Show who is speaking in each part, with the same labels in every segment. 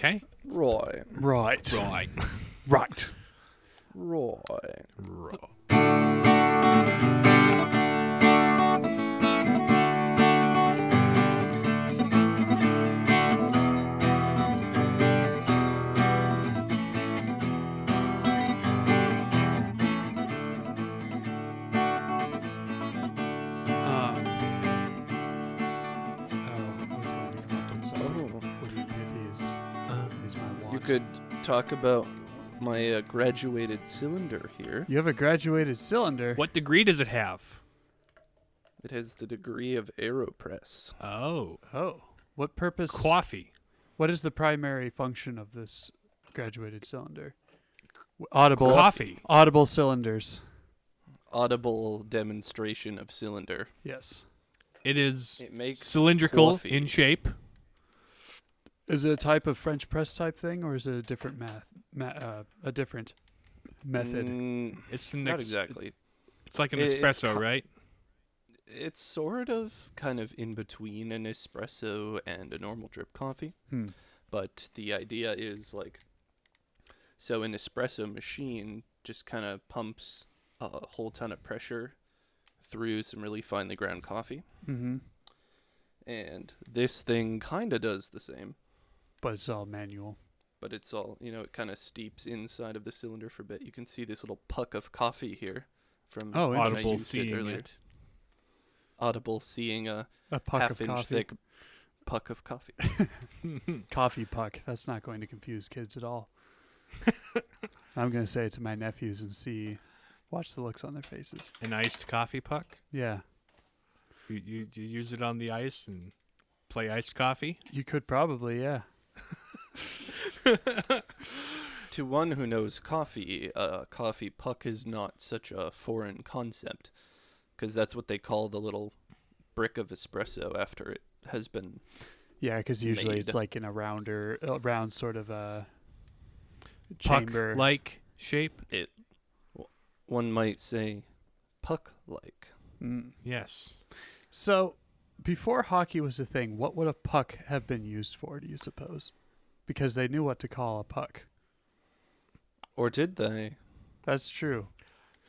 Speaker 1: Okay.
Speaker 2: Right.
Speaker 3: Right.
Speaker 1: Right.
Speaker 3: Right.
Speaker 2: Right.
Speaker 3: Um,
Speaker 2: talk about my uh, graduated cylinder here.
Speaker 3: You have a graduated cylinder.
Speaker 1: What degree does it have?
Speaker 2: It has the degree of AeroPress.
Speaker 1: Oh.
Speaker 3: Oh, what purpose?
Speaker 1: Coffee.
Speaker 3: what is the primary function of this graduated cylinder? Audible.
Speaker 1: Coffee.
Speaker 3: Audible cylinders.
Speaker 2: Audible demonstration of cylinder.
Speaker 3: Yes.
Speaker 1: It is
Speaker 2: It makes
Speaker 1: cylindrical
Speaker 2: coffee.
Speaker 1: in shape.
Speaker 3: Is it a type of French press type thing, or is it a different math? Ma- uh, a different method.
Speaker 2: Mm,
Speaker 1: It's an
Speaker 2: not
Speaker 1: ex-
Speaker 2: exactly.
Speaker 1: It's like an
Speaker 2: It- it's
Speaker 1: espresso,
Speaker 2: co-
Speaker 1: right?
Speaker 2: It's sort of kind of in between an espresso and a normal drip coffee.
Speaker 3: Hmm.
Speaker 2: but the idea is like so an espresso machine just kind of pumps a whole ton of pressure through some really finely ground coffee
Speaker 3: Mm-hmm.
Speaker 2: and this thing kind of does the same
Speaker 3: But it's all manual.
Speaker 2: but it's all you know it kind of steeps inside of the cylinder for a bit you can see this little puck of coffee here from
Speaker 3: Oh,
Speaker 2: when
Speaker 1: Audible seeing
Speaker 2: earlier.
Speaker 1: it.
Speaker 2: audible seeing a
Speaker 3: A puck
Speaker 2: half
Speaker 3: of
Speaker 2: inch
Speaker 3: coffee.
Speaker 2: thick puck of coffee
Speaker 3: Coffee puck. That's not going to confuse kids at all. I'm going to say it to my nephews and see, watch the looks on their faces.
Speaker 1: An iced coffee puck.
Speaker 3: Yeah,
Speaker 1: You, you, you use it on the ice and play iced coffee.
Speaker 3: you could probably, yeah.
Speaker 2: To one who knows coffee, a coffee puck is not such a foreign concept, because that's what they call the little brick of espresso after it has been.
Speaker 3: Yeah, because usually it's like in a rounder, a round sort of uh,
Speaker 1: Puck
Speaker 3: chamber.
Speaker 1: like shape.
Speaker 2: It, one might say, puck-like.
Speaker 3: Mm.
Speaker 1: Yes.
Speaker 3: So, before hockey was a thing, what would a puck have been used for? Do you suppose? Because they knew what to call a puck.
Speaker 2: Or did they?
Speaker 3: That's true.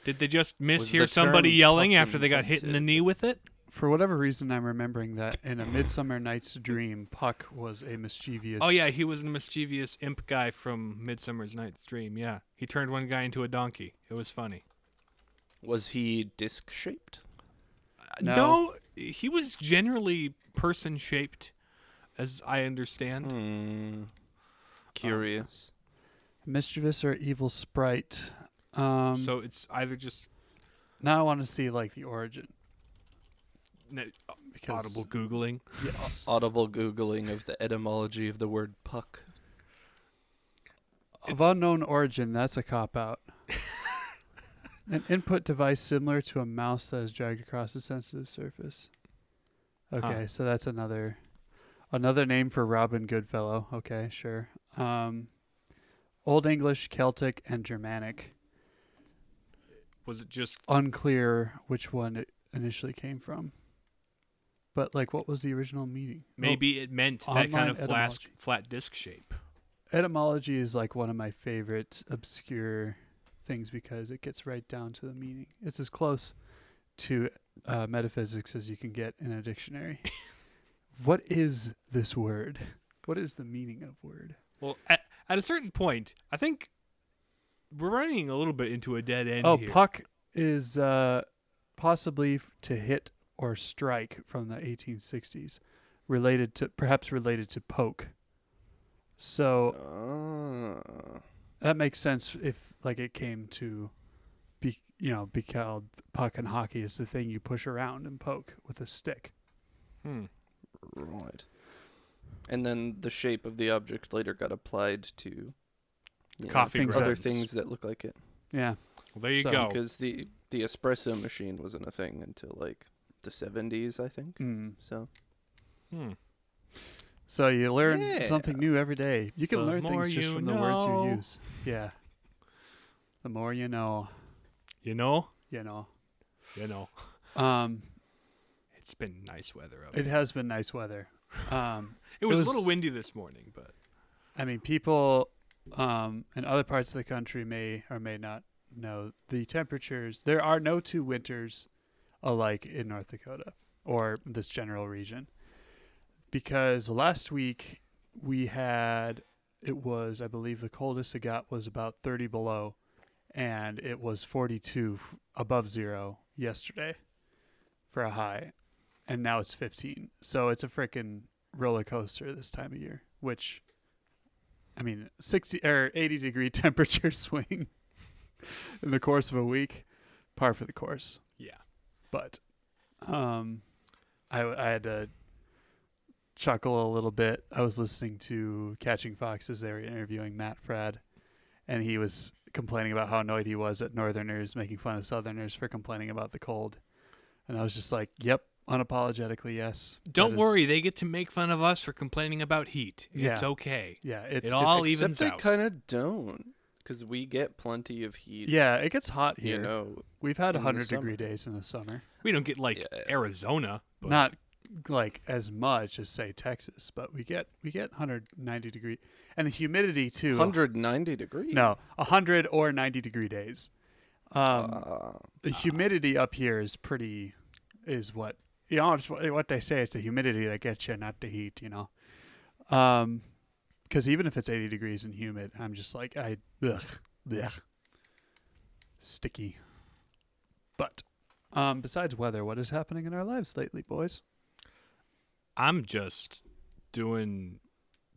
Speaker 1: Did they just
Speaker 2: Was
Speaker 1: mishear
Speaker 2: the
Speaker 1: somebody yelling after they got hit in the knee with it?
Speaker 3: For whatever reason, I'm remembering that in A Midsummer Night's Dream, Puck was a mischievous.
Speaker 1: Oh yeah, he was a mischievous imp guy from Midsummer's Night's Dream. Yeah, he turned one guy into a donkey. It was funny.
Speaker 2: Was he disc-shaped?
Speaker 3: No.
Speaker 1: he was generally person shaped, as I understand.
Speaker 2: Hmm. Curious.
Speaker 3: mischievous or evil sprite. Um,
Speaker 1: so it's either just
Speaker 3: now I want to see like the origin
Speaker 1: n-
Speaker 3: because
Speaker 1: audible googling.
Speaker 3: Yes.
Speaker 2: Audible googling of the etymology of the word puck.
Speaker 3: Of unknown origin, that's a cop out. An input device similar to a mouse that is dragged across a sensitive surface. Okay,
Speaker 1: Huh.
Speaker 3: so that's another another name for Robin Goodfellow. Okay, sure. Um, Old English, Celtic, and Germanic.
Speaker 1: Was it just
Speaker 3: Unclear which one it initially came from. But like, what was the original meaning?
Speaker 1: Maybe it meant that kind of flat flat disc shape?
Speaker 3: etymology is like one of my favorite obscure things because it gets right down to the meaning. It's as close to uh, metaphysics as you can get in a dictionary. what is this word? What is the meaning of word?
Speaker 1: Well, at, at a certain point, I think we're running a little bit into a dead end
Speaker 3: oh,
Speaker 1: here.
Speaker 3: puck is uh, possibly to hit or strike from the 1860s, related to perhaps related to poke. So
Speaker 2: Ah.
Speaker 3: That makes sense if like it came to be you know, be called puck and hockey is the thing you push around and poke with a stick.
Speaker 1: Hmm.
Speaker 2: Right. And then the shape of the object later got applied to you know,
Speaker 1: Coffee
Speaker 3: Things
Speaker 2: other things that look like it.
Speaker 3: Yeah.
Speaker 1: Well, there you
Speaker 3: So-
Speaker 1: go.
Speaker 2: Because the the espresso machine wasn't a thing until like the 70s, I think.
Speaker 3: Mm.
Speaker 2: So
Speaker 1: Hmm.
Speaker 3: So you learn something new every day. You can
Speaker 1: The
Speaker 3: learn things just
Speaker 1: you
Speaker 3: from the words you use. Yeah. The more you know,
Speaker 1: You know,
Speaker 3: you know.
Speaker 1: you know,
Speaker 3: Um,
Speaker 1: it's been nice weather out.
Speaker 3: it
Speaker 1: here.
Speaker 3: has been nice weather. Um,
Speaker 1: It was,
Speaker 3: it
Speaker 1: a little windy this morning, but
Speaker 3: I mean, people um, in other parts of the country may or may not know the temperatures. There are no two winters alike in North Dakota or this general region because last week we had it was I believe the coldest it got was about 30 below and it was 42 above zero yesterday for a high and now it's 15 so it's a freaking roller coaster this time of year which I mean, 60 or 80 degree temperature swing in the course of a week, par for the course.
Speaker 1: Yeah.
Speaker 3: But um, I, I had to chuckle a little bit. I was listening to Catching Foxes. They were interviewing Matt Fradd, and he was complaining about how annoyed he was at Northerners making fun of Southerners for complaining about the cold. And I was just like, yep, unapologetically, yes.
Speaker 1: Don't
Speaker 3: is-
Speaker 1: worry, they get to make fun of us for complaining about heat. It's
Speaker 3: Yeah.
Speaker 1: okay.
Speaker 3: Yeah, it's,
Speaker 1: It all
Speaker 3: it's-
Speaker 1: evens
Speaker 2: Except they
Speaker 1: out.
Speaker 2: kind of don't, because we get plenty of heat.
Speaker 3: Yeah, it gets hot here.
Speaker 2: You know,
Speaker 3: We've had
Speaker 2: in the
Speaker 3: 100 degree
Speaker 2: summer.
Speaker 3: days in the summer.
Speaker 1: We don't get like
Speaker 2: Yeah.
Speaker 1: Arizona, but
Speaker 3: Not like as much as say Texas, but we get we get 190 degree and the humidity too.
Speaker 2: 190 degrees.
Speaker 3: No, 100 or 90 degree days. Um,
Speaker 2: Uh,
Speaker 3: the humidity up here is pretty is what you know it's what they say it's the humidity that gets you not the heat you know um because even if it's 80 degrees and humid i'm just like i ugh, ugh, sticky but um besides weather what is happening in our lives lately boys
Speaker 1: I'm just doing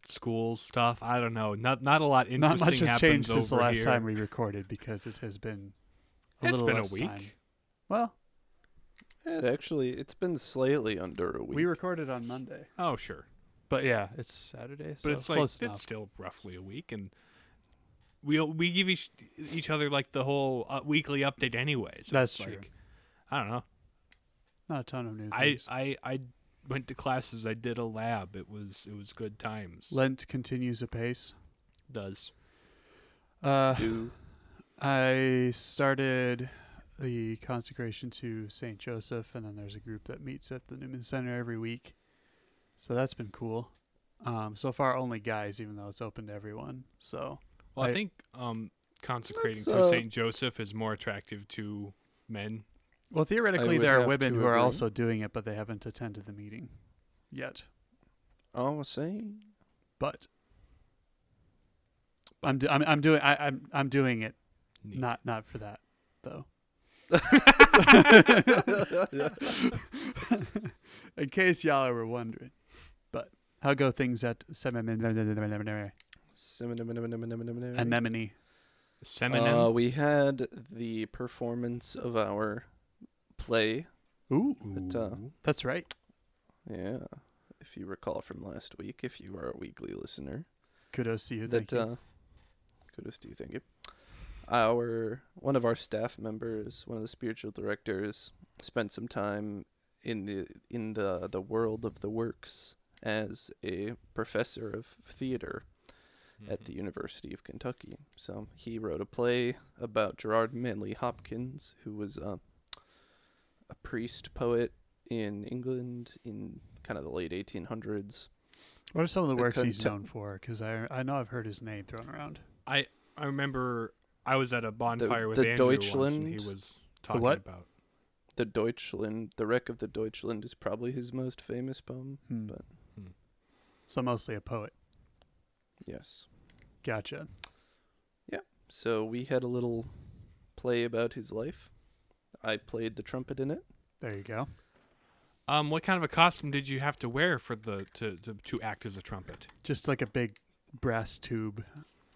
Speaker 1: school stuff. I don't know. Not not a lot interesting
Speaker 3: not much has changed since the last
Speaker 1: here.
Speaker 3: time we recorded because it has been a
Speaker 1: It's
Speaker 3: little
Speaker 1: been a week.
Speaker 3: time. well
Speaker 2: it actually, it's been slightly under a week.
Speaker 3: we recorded on monday
Speaker 1: Oh sure,
Speaker 3: but yeah it's saturday so
Speaker 1: but it's like
Speaker 3: close
Speaker 1: it's
Speaker 3: enough.
Speaker 1: still roughly a week, and we we give each each other like the whole uh, weekly update anyway. So
Speaker 3: That's
Speaker 1: it's
Speaker 3: true.
Speaker 1: Like, I don't know.
Speaker 3: not a ton of new
Speaker 1: I,
Speaker 3: things.
Speaker 1: I I went to classes. I did a lab. It was it was good times.
Speaker 3: lent continues apace
Speaker 1: Does
Speaker 3: uh
Speaker 2: do.
Speaker 3: I started the consecration to St. Joseph, and then there's a group that meets at the Newman Center every week. So that's been cool. Um, so far, only guys, even though it's open to everyone. So
Speaker 1: well. I,
Speaker 3: I-
Speaker 1: think um consecrating
Speaker 2: Let's,
Speaker 1: to
Speaker 2: uh,
Speaker 1: Saint Joseph is more attractive to men.
Speaker 3: Well, theoretically, there are women
Speaker 2: to
Speaker 3: who are
Speaker 2: agree.
Speaker 3: also doing it, but they haven't attended the meeting yet.
Speaker 2: Oh, see.
Speaker 3: But I'm do- I'm, I'm doing I, I'm I'm doing it
Speaker 1: Neat.
Speaker 3: not not for that though. In case y'all were wondering, but how go things at Anemone? Anemone.
Speaker 1: Seminem.
Speaker 2: Uh, we had the performance of our play.
Speaker 3: Ooh,
Speaker 2: but, uh,
Speaker 3: that's right.
Speaker 2: Yeah, if you recall from last week, if you are a weekly listener,
Speaker 3: Kudos to you. Thank
Speaker 2: that
Speaker 3: you.
Speaker 2: uh, kudos to you. Thank you. Our one of our staff members, one of the spiritual directors, spent some time in the in the the world of the works as a professor of theater at
Speaker 1: Mhm.
Speaker 2: the University of Kentucky. So he wrote a play about Gerard Manley Hopkins, who was uh, a priest poet in England in kind of the late 1800s.
Speaker 3: what are some of the works
Speaker 2: couldn't
Speaker 3: he's known for? Because I I know I've heard his name thrown around.
Speaker 1: I I remember I was at a bonfire with
Speaker 2: the
Speaker 1: Andrew once, and he was talking
Speaker 3: what?
Speaker 1: about.
Speaker 2: The Deutschland, the wreck of the Deutschland is probably his most famous poem.
Speaker 3: Hmm.
Speaker 2: But-
Speaker 3: So mostly a poet.
Speaker 2: Yes.
Speaker 3: Gotcha. Yeah.
Speaker 2: So we had a little play about his life. I played the trumpet in it.
Speaker 3: There you go.
Speaker 1: Um, what kind of a costume did you have to wear for the to to, to act as a trumpet?
Speaker 3: Just like a big brass tube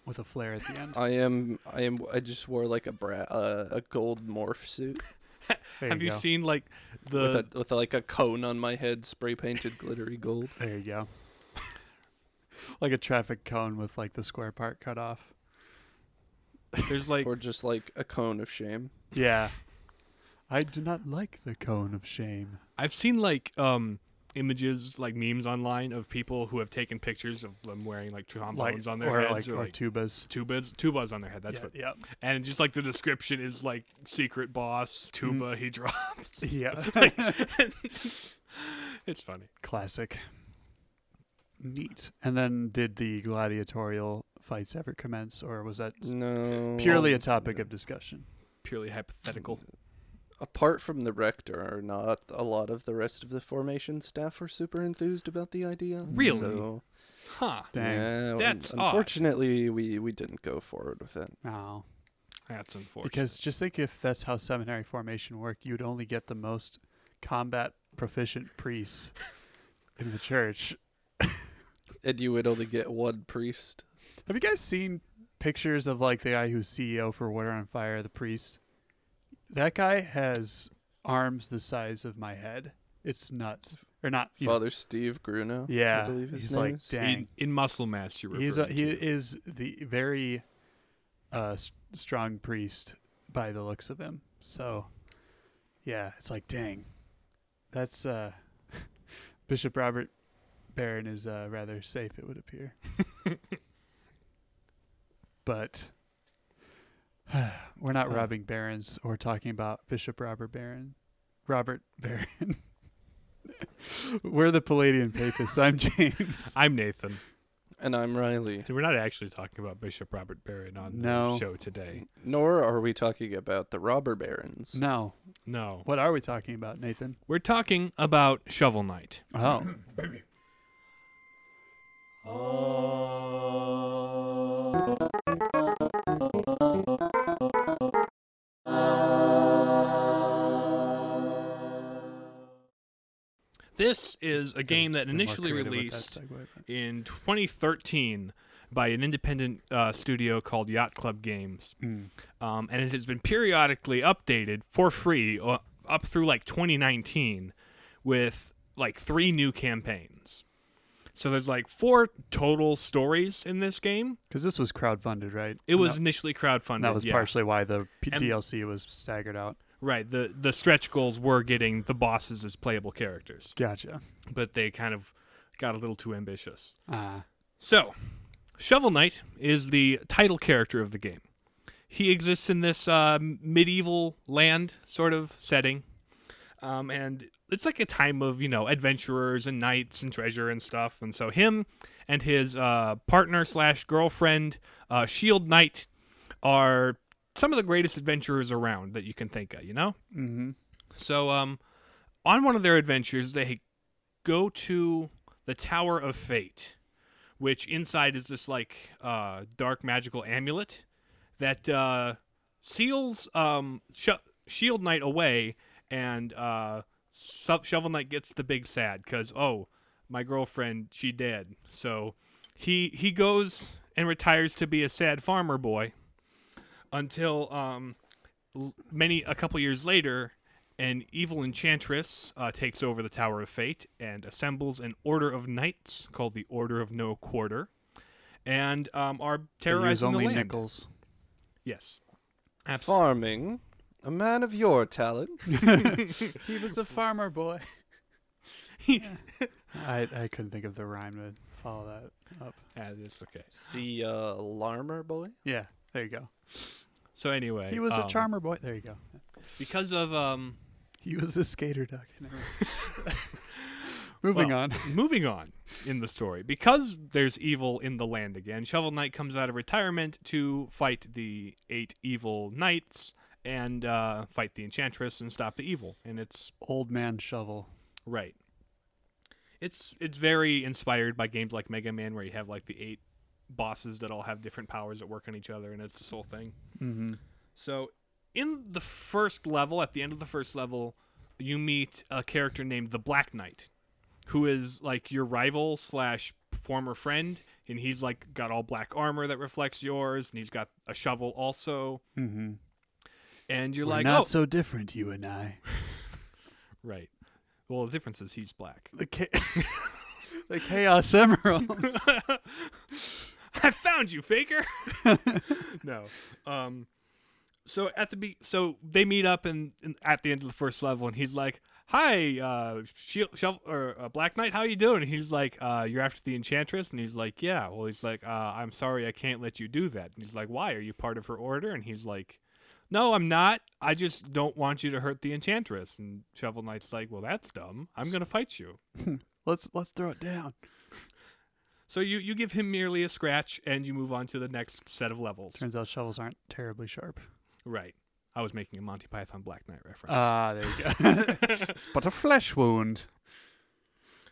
Speaker 3: with a flare at the end.
Speaker 2: I am I am I just wore like a bra- uh, a gold morph suit
Speaker 3: There
Speaker 1: Have you
Speaker 3: go.
Speaker 1: seen like
Speaker 2: with
Speaker 1: the
Speaker 2: a with like a cone on my head spray painted glittery gold.
Speaker 3: There you go. like a traffic cone with like the square part cut off.
Speaker 1: there's like
Speaker 2: or just like a cone of shame.
Speaker 3: Yeah. I do not like the cone of shame.
Speaker 1: I've seen like um images like memes online of people who have taken pictures of them wearing like trombones
Speaker 3: Like
Speaker 1: on their
Speaker 3: or
Speaker 1: heads
Speaker 3: like
Speaker 1: or
Speaker 3: or
Speaker 1: like
Speaker 3: tubas.
Speaker 1: tubas tubas on their head. That's
Speaker 3: yeah,
Speaker 1: what
Speaker 3: yeah.
Speaker 1: and just like the description is like secret boss tuba mm. he drops.
Speaker 3: Yeah.
Speaker 1: Like, it's funny.
Speaker 3: Classic. Neat. And then did the gladiatorial fights ever commence, or was that
Speaker 2: No.
Speaker 3: purely a topic of discussion?
Speaker 1: Purely hypothetical.
Speaker 2: Apart from the rector, not a lot of the rest of the formation staff were super enthused about the idea.
Speaker 1: Really?
Speaker 2: So,
Speaker 1: Huh.
Speaker 3: Dang.
Speaker 2: yeah, un-
Speaker 1: That's odd.
Speaker 2: unfortunately we we didn't go forward with it.
Speaker 3: Oh.
Speaker 1: That's unfortunate.
Speaker 3: Because just think if that's how seminary formation worked, you'd only get the most combat proficient priests in the church.
Speaker 2: And you would only get one priest.
Speaker 3: Have you guys seen pictures of like the guy who's CEO for Word on Fire, the priest? That guy has arms the size of my head. It's nuts. Or not. you know-
Speaker 2: Father Steve Grunow.
Speaker 3: yeah.
Speaker 2: I believe his
Speaker 3: he's
Speaker 2: name
Speaker 3: like,
Speaker 2: is.
Speaker 3: dang.
Speaker 1: in, in muscle mass, you're
Speaker 3: He's a, he
Speaker 1: to.
Speaker 3: is the very uh, strong priest by the looks of him. So, yeah, it's like, dang, that's uh, Bishop Robert Barron is uh, rather safe, it would appear. but we're not
Speaker 2: Uh.
Speaker 3: robbing barons or talking about Bishop Robert Barron. Robert Barron. we're the Palladian Papists. I'm James.
Speaker 1: I'm Nathan.
Speaker 2: And I'm Riley.
Speaker 1: And we're not actually talking about Bishop Robert Barron on
Speaker 3: No.
Speaker 1: the show today.
Speaker 2: Nor are we talking about the robber barons.
Speaker 3: No.
Speaker 1: No.
Speaker 3: What are we talking about, Nathan?
Speaker 1: We're talking about Shovel Knight.
Speaker 3: Oh.
Speaker 1: This is a game that initially released
Speaker 3: segue, but-
Speaker 1: in 2013 by an independent uh, studio called Yacht Club Games.
Speaker 3: Mm.
Speaker 1: um, and it has been periodically updated for free uh, up through like 2019 with like three new campaigns. So there's like four total stories in this game.
Speaker 3: Because this was crowdfunded, right?
Speaker 1: It
Speaker 3: And
Speaker 1: was
Speaker 3: that,
Speaker 1: initially crowdfunded.
Speaker 3: that was
Speaker 1: yeah.
Speaker 3: partially why the P- DLC was staggered out.
Speaker 1: Right. The the stretch goals were getting the bosses as playable characters,
Speaker 3: Gotcha.
Speaker 1: but they kind of got a little too ambitious.
Speaker 3: Ah.
Speaker 1: So, Shovel Knight is the title character of the game. He exists in this uh, medieval land sort of setting, um, and it's like a time of you know adventurers and knights and treasure and stuff. And so him and his uh, partner slash girlfriend uh, Shield Knight are some of the greatest adventurers around that you can think of. You know.
Speaker 3: Mm-hmm.
Speaker 1: So, um, on one of their adventures, they go to the Tower of Fate, which inside is this like uh, dark magical amulet that uh, seals um, Sh- Shield Knight away, and uh, Sho- Shovel Knight gets the big sad because oh, my girlfriend she dead. So he he goes and retires to be a sad farmer boy until um, l- many a couple years later an evil enchantress uh, takes over the Tower of Fate and assembles an order of knights called the Order of No Quarter, and um, are
Speaker 3: Use
Speaker 1: terrorizing
Speaker 3: only
Speaker 1: the land.
Speaker 3: nickels.
Speaker 1: Yes, absolutely.
Speaker 2: Farming, a man of your talents.
Speaker 3: he was a farmer boy. I I couldn't think of the rhyme to follow that up.
Speaker 1: Ah, it's okay.
Speaker 2: See, uh, Larmer boy.
Speaker 3: Yeah, there you go.
Speaker 1: So anyway,
Speaker 3: He was a
Speaker 1: um,
Speaker 3: charmer boy. There you go.
Speaker 1: because of um.
Speaker 3: He was a skater duck. Moving
Speaker 1: Well,
Speaker 3: on.
Speaker 1: moving on in the story, because there's evil in the land again, Shovel Knight comes out of retirement to fight the eight evil knights and uh, fight the enchantress and stop the evil. And it's
Speaker 3: Old man shovel.
Speaker 1: right. It's it's very inspired by games like Mega Man, where you have like the eight bosses that all have different powers that work on each other, and it's this whole thing.
Speaker 3: Mm-hmm.
Speaker 1: So, in the first level, at the end of the first level, you meet a character named the Black Knight, who is like your rival slash former friend, and he's like got all black armor that reflects yours, and he's got a shovel also,
Speaker 3: Mm-hmm.
Speaker 1: and you're
Speaker 3: We're
Speaker 1: like,
Speaker 3: not
Speaker 1: oh,
Speaker 3: so different, you and I.
Speaker 1: right. Well, the difference is he's black.
Speaker 3: The cha- the chaos emeralds.
Speaker 1: I found you, faker. no. Um. So at the be so they meet up and, at the end of the first level, and he's like, "Hi, uh, Shield, Shovel, or uh, Black Knight, how you doing?" And he's like, uh, "You're after the Enchantress," and he's like, "Yeah." Well, he's like, uh, "I'm sorry, I can't let you do that." And he's like, "Why? Are you part of her order?" And he's like, "No, I'm not. I just don't want you to hurt the Enchantress." And Shovel Knight's like, "Well, that's dumb. I'm gonna fight you."
Speaker 3: let's let's throw it down.
Speaker 1: So you you give him merely a scratch, and you move on to the next set of levels.
Speaker 3: Turns out shovels aren't terribly sharp.
Speaker 1: Right. I was making a Monty Python Black Knight reference.
Speaker 3: Ah, there you go. but a flesh wound.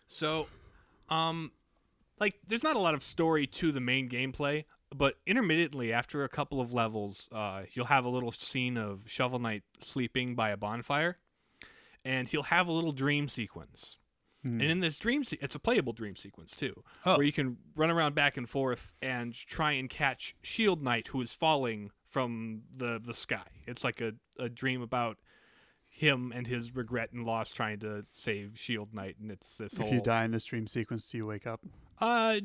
Speaker 1: So, um, like, there's not a lot of story to the main gameplay, but intermittently, after a couple of levels, uh, you'll have a little scene of Shovel Knight sleeping by a bonfire, and he'll have a little dream sequence.
Speaker 3: Hmm.
Speaker 1: And in this dream, se- it's a playable dream sequence too,
Speaker 3: Oh.
Speaker 1: where you can run around back and forth and try and catch Shield Knight, who is falling from the the sky. It's like a, a dream about him and his regret and loss trying to save Shield Knight, and it's this
Speaker 3: if
Speaker 1: whole.
Speaker 3: you die in this dream sequence, do you wake up?
Speaker 1: Uh,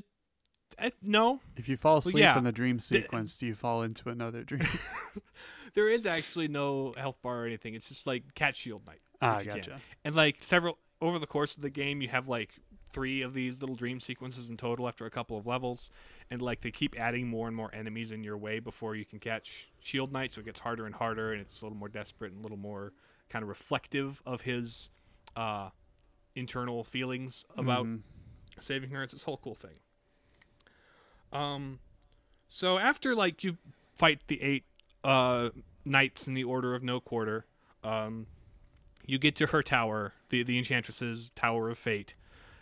Speaker 1: I, no,
Speaker 3: If you fall asleep
Speaker 1: yeah.
Speaker 3: in the dream sequence, do you fall into another dream?
Speaker 1: there is actually no health bar or anything. It's just like catch Shield Knight.
Speaker 3: ah,
Speaker 1: you can.
Speaker 3: gotcha.
Speaker 1: And like several over the course of the game, you have like three of these little dream sequences in total after a couple of levels, and like they keep adding more and more enemies in your way before you can catch Shield Knight. So it gets harder and harder, and it's a little more desperate and a little more kind of reflective of his uh, internal feelings about
Speaker 3: Mhm.
Speaker 1: saving her. It's this whole cool thing. Um, so after like you fight the eight uh knights in the order of no quarter, um, you get to her tower, the the enchantress's tower of fate,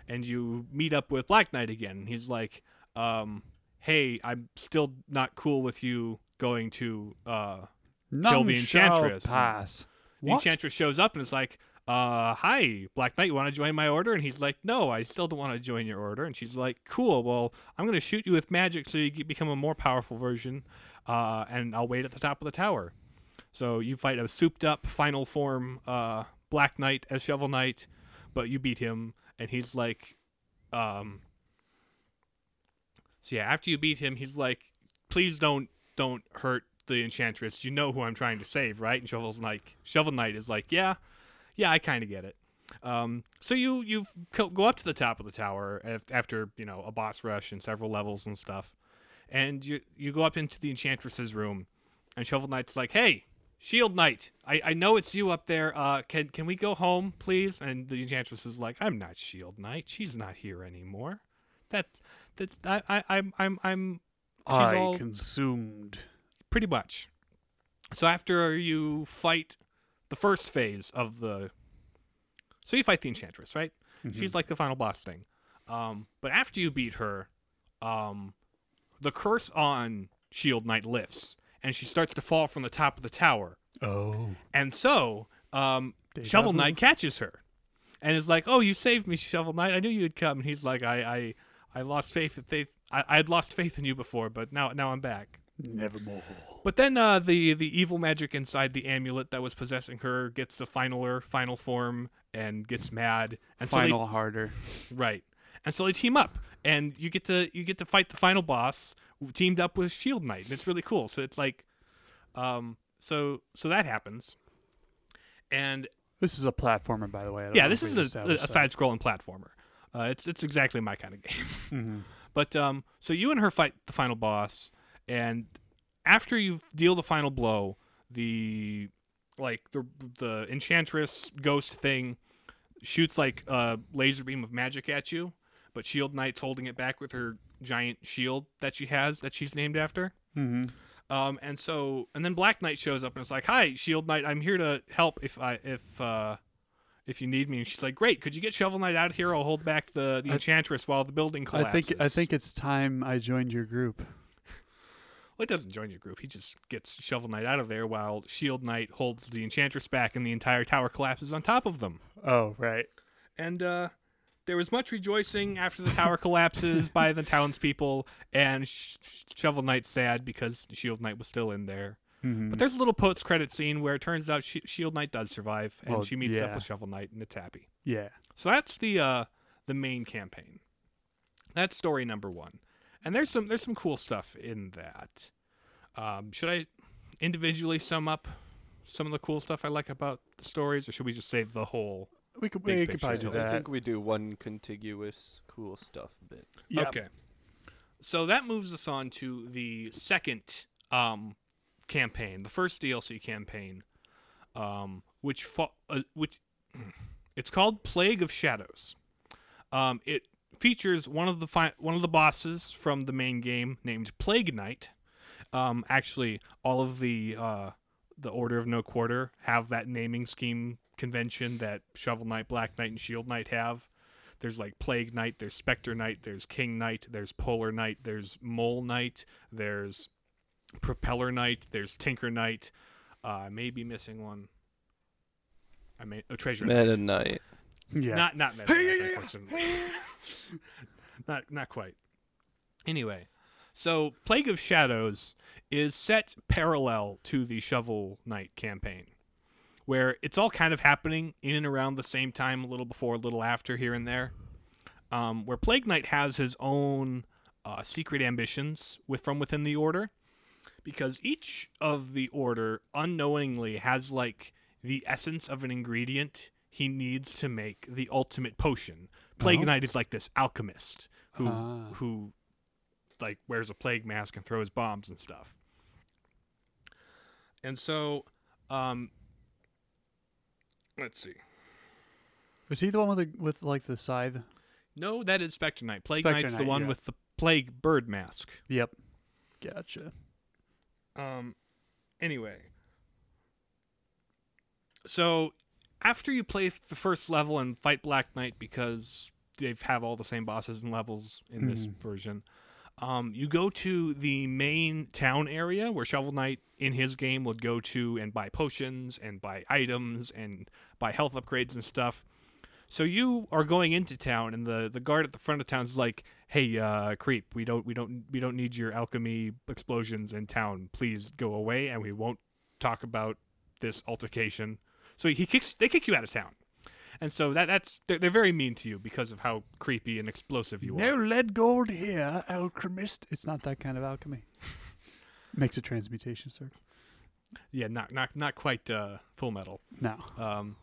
Speaker 1: and you meet up with Black Knight again. He's like, um, "Hey, I'm still not cool with you going to uh."
Speaker 3: None
Speaker 1: the Enchantress.
Speaker 3: pass.
Speaker 1: The enchantress shows up and is like, uh, hi, Black Knight, you want to join my order? And he's like, no, I still don't want to join your order. And she's like, cool, well, I'm going to shoot you with magic so you become a more powerful version, uh, and I'll wait at the top of the tower. So you fight a souped up final form uh, Black Knight as Shovel Knight, but you beat him, and he's like, um, so yeah, after you beat him, he's like, please don't don't hurt the enchantress. You know who I'm trying to save, right? And Shovel's like, Shovel Knight is like, yeah, yeah, I kind of get it. Um, so you you go up to the top of the tower after you know a boss rush and several levels and stuff, and you you go up into the enchantress's room, and Shovel Knight's like, hey. Shield Knight, I, I know it's you up there. Uh, can can we go home, please? And the Enchantress is like, I'm not Shield Knight. She's not here anymore. That that's I, I I'm I'm I'm she's
Speaker 3: I
Speaker 1: all
Speaker 3: consumed.
Speaker 1: pretty much. So after you fight the first phase of the, so you fight the enchantress, right? She's like the final boss thing. Um, but after you beat her, um, the curse on Shield Knight lifts, and she starts to fall from the top of the tower.
Speaker 3: Oh.
Speaker 1: And so, um, Shovel. Knight catches her, and is like, "Oh, you saved me, Shovel Knight. I knew you'd come." And he's like, "I, I, I lost faith that they, I, I had lost faith in you before, but now, now I'm back."
Speaker 3: Nevermore.
Speaker 1: But then uh, the the evil magic inside the amulet that was possessing her gets the finaler final form and gets mad and
Speaker 3: Final harder.
Speaker 1: so they, right and so they team up and you get to you get to fight the final boss teamed up with Shield Knight and it's really cool. So it's like, um, so so that happens, and
Speaker 3: This is a platformer, by the way.
Speaker 1: Yeah, this is a, a, a side-scrolling platformer. Uh, it's it's exactly my kind of game.
Speaker 3: Mhm.
Speaker 1: But um, so you and her fight the final boss, and after you deal the final blow, the like the the enchantress ghost thing shoots like a laser beam of magic at you, but Shield Knight's holding it back with her giant shield that she has that she's named after.
Speaker 3: Mhm.
Speaker 1: Um, and so and then Black Knight shows up and is like, "Hi, Shield Knight, I'm here to help if I if uh if you need me." And she's like, "Great, could you get Shovel Knight out of here? I'll hold back the the
Speaker 3: I-
Speaker 1: Enchantress while the building collapses."
Speaker 3: I think I think it's time I joined your group.
Speaker 1: Well, he doesn't join your group. He just gets Shovel Knight out of there while Shield Knight holds the Enchantress back and the entire tower collapses on top of them.
Speaker 3: Oh, right.
Speaker 1: And uh, there was much rejoicing after the tower collapses by the townspeople, and Sh- Sh- Shovel Knight's sad because Shield Knight was still in there.
Speaker 3: Mhm.
Speaker 1: But there's a little post credit scene where it turns out Sh- Shield Knight does survive, and
Speaker 3: Well,
Speaker 1: she meets up with Shovel Knight, and it's happy.
Speaker 3: yeah.
Speaker 1: So that's the uh, the main campaign. That's story number one, and there's some there's some cool stuff in that. Um, should I individually sum up some of the cool stuff I like about the stories, or should we just say the whole?
Speaker 3: We could we could probably do that.
Speaker 2: I think we do one contiguous cool stuff bit.
Speaker 3: Yep.
Speaker 1: Okay. So that moves us on to the second um, campaign, the first DLC campaign, um, which fo- uh, which it's called Plague of Shadows. Um, it features one of the fi- one of the bosses from the main game named Plague Knight. Um, actually, all of the uh, the Order of No Quarter have that naming scheme convention that Shovel Knight, Black Knight, and Shield Knight have. There's like Plague Knight, there's Spectre Knight, there's King Knight, there's Polar Knight, there's Mole Knight, there's Propeller Knight, there's Tinker Knight. Uh, I may be missing one. I may oh, Treasure Knight.
Speaker 2: Meta Knight.
Speaker 3: Yeah.
Speaker 1: Not not Meta Knight, unfortunately. not not quite. Anyway, so Plague of Shadows is set parallel to the Shovel Knight campaign, where it's all kind of happening in and around the same time, a little before, a little after, here and there. Um, where Plague Knight has his own uh, secret ambitions with from within the Order, because each of the Order unknowingly has like the essence of an ingredient he needs to make the ultimate potion. Plague
Speaker 3: Oh.
Speaker 1: Knight is like this alchemist who
Speaker 3: Ah.
Speaker 1: who like wears a plague mask and throws bombs and stuff. And so, um, let's see.
Speaker 3: Was he the one with the with like the scythe?
Speaker 1: No, that is Spectre Knight. Plague
Speaker 3: Spectre
Speaker 1: Knight's the one
Speaker 3: yeah.
Speaker 1: with the plague bird mask.
Speaker 3: Yep. Gotcha.
Speaker 1: Um, anyway, so after you play the first level and fight Black Knight because they have all the same bosses and levels in this
Speaker 3: Mhm.
Speaker 1: version, um, you go to the main town area where Shovel Knight in his game would go to and buy potions and buy items and buy health upgrades and stuff. So you are going into town, and the, the guard at the front of town is like, "Hey, uh, creep, we don't we don't we don't need your alchemy explosions in town. Please go away, and we won't talk about this altercation." So he kicks they kick you out of town, and so that that's they're, they're very mean to you because of how creepy and explosive you
Speaker 3: No
Speaker 1: are.
Speaker 3: No lead gold here, alchemist. It's not that kind of alchemy. Makes a transmutation circle.
Speaker 1: Yeah, not not not quite uh, full metal.
Speaker 3: No.
Speaker 1: Um,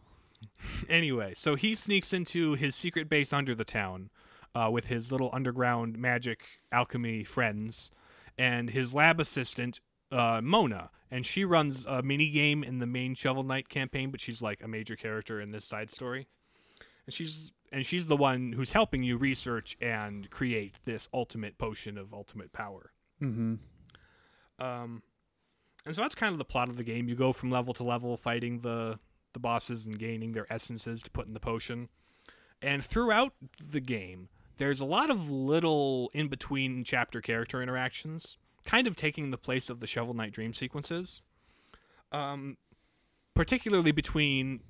Speaker 1: anyway, so he sneaks into his secret base under the town uh, with his little underground magic alchemy friends and his lab assistant, uh, Mona. And she runs a mini game in the main Shovel Knight campaign, but she's like a major character in this side story. And she's and she's the one who's helping you research and create this ultimate potion of ultimate power.
Speaker 3: Mm-hmm.
Speaker 1: Um, and so that's kind of the plot of the game. You go from level to level, fighting the the bosses and gaining their essences to put in the potion. And throughout the game, there's a lot of little in between chapter character interactions, kind of taking the place of the Shovel Knight dream sequences. Um, particularly between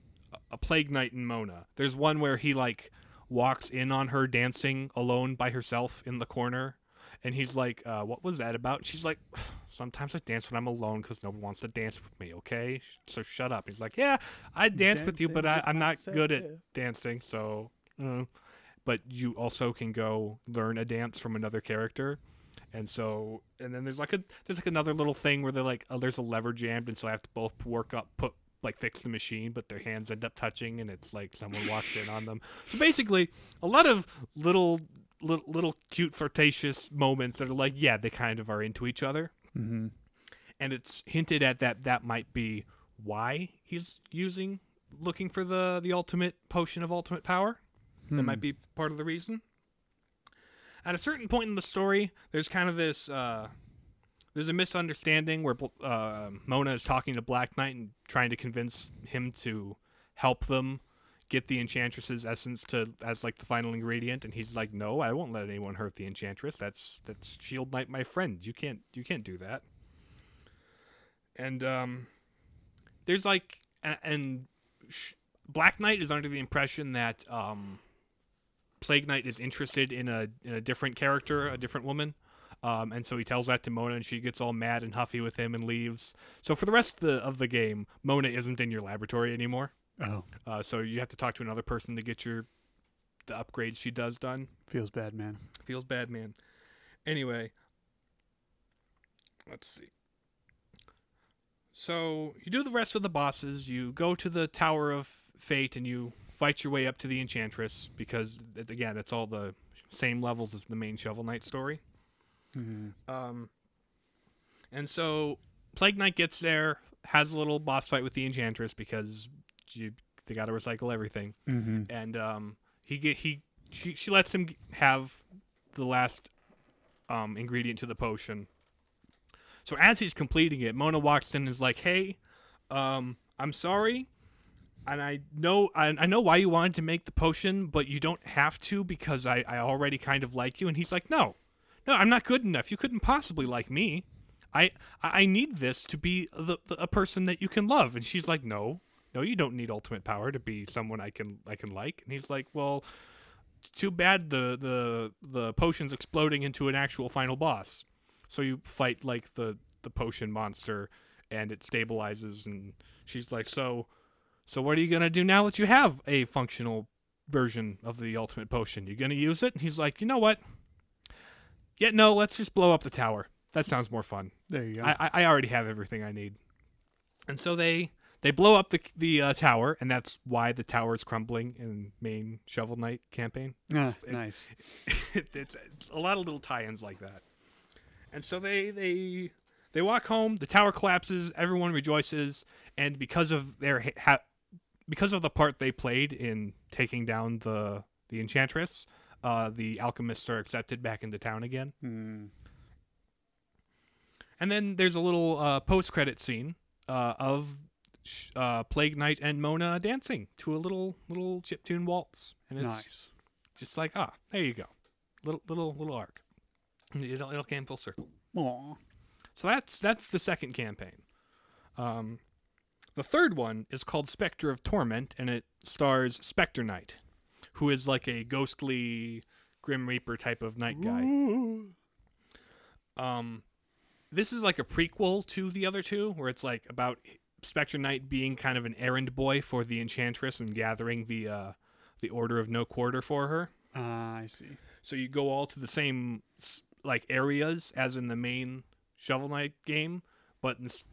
Speaker 1: a- Plague Knight and Mona. There's one where he like walks in on her dancing alone by herself in the corner and he's like, uh, "What was that about?" She's like, "Sometimes I dance when I'm alone because no one wants to dance with me. Okay, so shut up." He's like, "Yeah, I dance with you, but I, I'm not good at
Speaker 3: myself.
Speaker 1: dancing. So, uh." but you also can go learn a dance from another character." And so, and then there's like a there's like another little thing where they're like, "Oh, there's a lever jammed," and so I have to both work up, put like fix the machine, but their hands end up touching, and it's like someone walks in on them. So basically, a lot of little little, little cute flirtatious moments that are like yeah they kind of are into each other
Speaker 3: Mm-hmm.
Speaker 1: and it's hinted at that that might be why he's using looking for the the ultimate potion of ultimate power that might be part of the reason at a certain point in the story there's kind of this uh there's a misunderstanding where uh, Mona is talking to Black Knight and trying to convince him to help them get the enchantress's essence to as like the final ingredient and he's like no i won't let anyone hurt the enchantress. That's that's shield knight my friend. You can't you can't do that. And um there's like and, and black knight is under the impression that um plague knight is interested in a in a different character a different woman um, and so he tells that to Mona, and she gets all mad and huffy with him and leaves. So for the rest of the of the game, Mona isn't in your laboratory anymore.
Speaker 3: Oh,
Speaker 1: Uh, so you have to talk to another person to get your the upgrades she does done.
Speaker 3: feels bad, man.
Speaker 1: Feels bad, man. Anyway, let's see. So you do the rest of the bosses. You go to the Tower of Fate and you fight your way up to the Enchantress because again, it's all the same levels as the main Shovel Knight story.
Speaker 3: Mm-hmm.
Speaker 1: Um, and so Plague Knight gets there, has a little boss fight with the Enchantress because you, they got to recycle everything
Speaker 3: Mm-hmm.
Speaker 1: and um, he get he she she lets him have the last um, ingredient to the potion. So as he's completing it, Mona walks in and is like, "Hey, um, I'm sorry, and I know I, I know why you wanted to make the potion, but you don't have to because I, I already kind of like you." And he's like, "No, no, I'm not good enough. You couldn't possibly like me. I I need this to be the, the a person that you can love." And she's like, "No, no, you don't need ultimate power to be someone I can I can like." And he's like, "Well." Too bad the, the the potion's exploding into an actual final boss. So you fight like the the potion monster and it stabilizes and she's like so so what are you going to do now that you have a functional version of the ultimate potion? You going to use it? And he's like, "You know what? Yeah, no, let's just blow up the tower. That sounds more fun.
Speaker 3: There you go.
Speaker 1: I I- I already have everything I need." And so they they blow up the the uh, tower and that's why the tower is crumbling in main Shovel Knight campaign
Speaker 3: Ah,
Speaker 1: it-
Speaker 3: nice.
Speaker 1: it's a lot of little tie-ins like that. And so they they they walk home. The tower collapses. Everyone rejoices, and because of their ha- because of the part they played in taking down the the enchantress, uh, the alchemists are accepted back into town again.
Speaker 3: Hmm.
Speaker 1: And then there's a little uh, post-credit scene uh, of uh, Plague Knight and Mona dancing to a little little chiptune waltz, and it's
Speaker 3: Nice.
Speaker 1: just like ah, there you go, little little little arc. It'll it'll came full circle.
Speaker 3: Aw.
Speaker 1: So that's that's the second campaign. Um, the third one is called Spectre of Torment, and it stars Spectre Knight, who is like a ghostly Grim Reaper type of night guy. Um, this is like a prequel to the other two, where it's like about Spectre Knight being kind of an errand boy for the Enchantress and gathering the uh, the Order of No Quarter for her.
Speaker 3: Ah, I see.
Speaker 1: So you go all to the same like areas as in the main Shovel Knight game, but ins-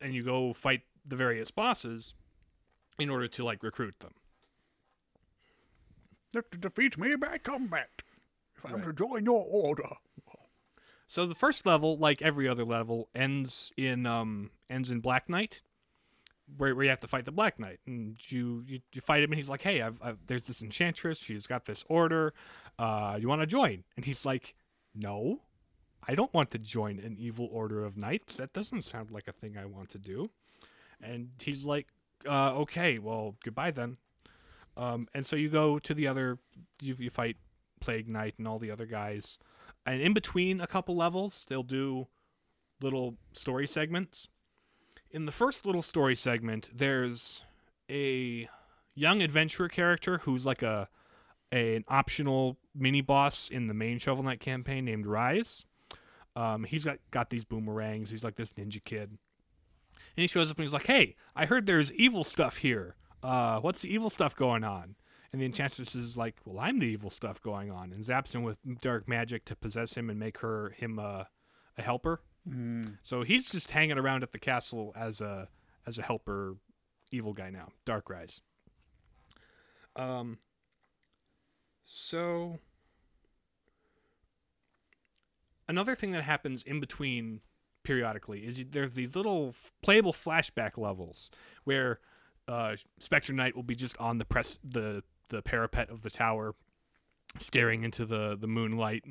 Speaker 1: and you go fight the various bosses in order to like recruit them.
Speaker 3: To defeat me by combat. If I'm
Speaker 1: Right.
Speaker 3: to join your order.
Speaker 1: So the first level, like every other level, ends in um ends in Black Knight, where, where you have to fight the Black Knight, and you you, you fight him, and he's like, "Hey, I've, I've there's this enchantress. She's got this order. Uh, you want to join?" And he's like, "No, I don't want to join an evil order of knights. That doesn't sound like a thing I want to do." And he's like, uh, "Okay, well, goodbye then." Um, and so you go to the other, you, you fight Plague Knight and all the other guys. And in between a couple levels they'll do little story segments. In the first little story segment there's a young adventurer character who's like a, a an optional mini boss in the main shovel knight campaign named Reize. Um, he's got, got these boomerangs. He's like this ninja kid he shows up and he's like hey i heard there's evil stuff here uh, what's the evil stuff going on and the enchantress is like, "Well, I'm the evil stuff going on," and zaps him with dark magic to possess him and make her him uh, a helper.
Speaker 3: Mm.
Speaker 1: So he's just hanging around at the castle as a as a helper, evil guy now, Dark Reize. Um. So another thing that happens in between periodically is there's these little playable flashback levels where uh, Spectre Knight will be just on the press the the parapet of the tower, staring into the the moonlight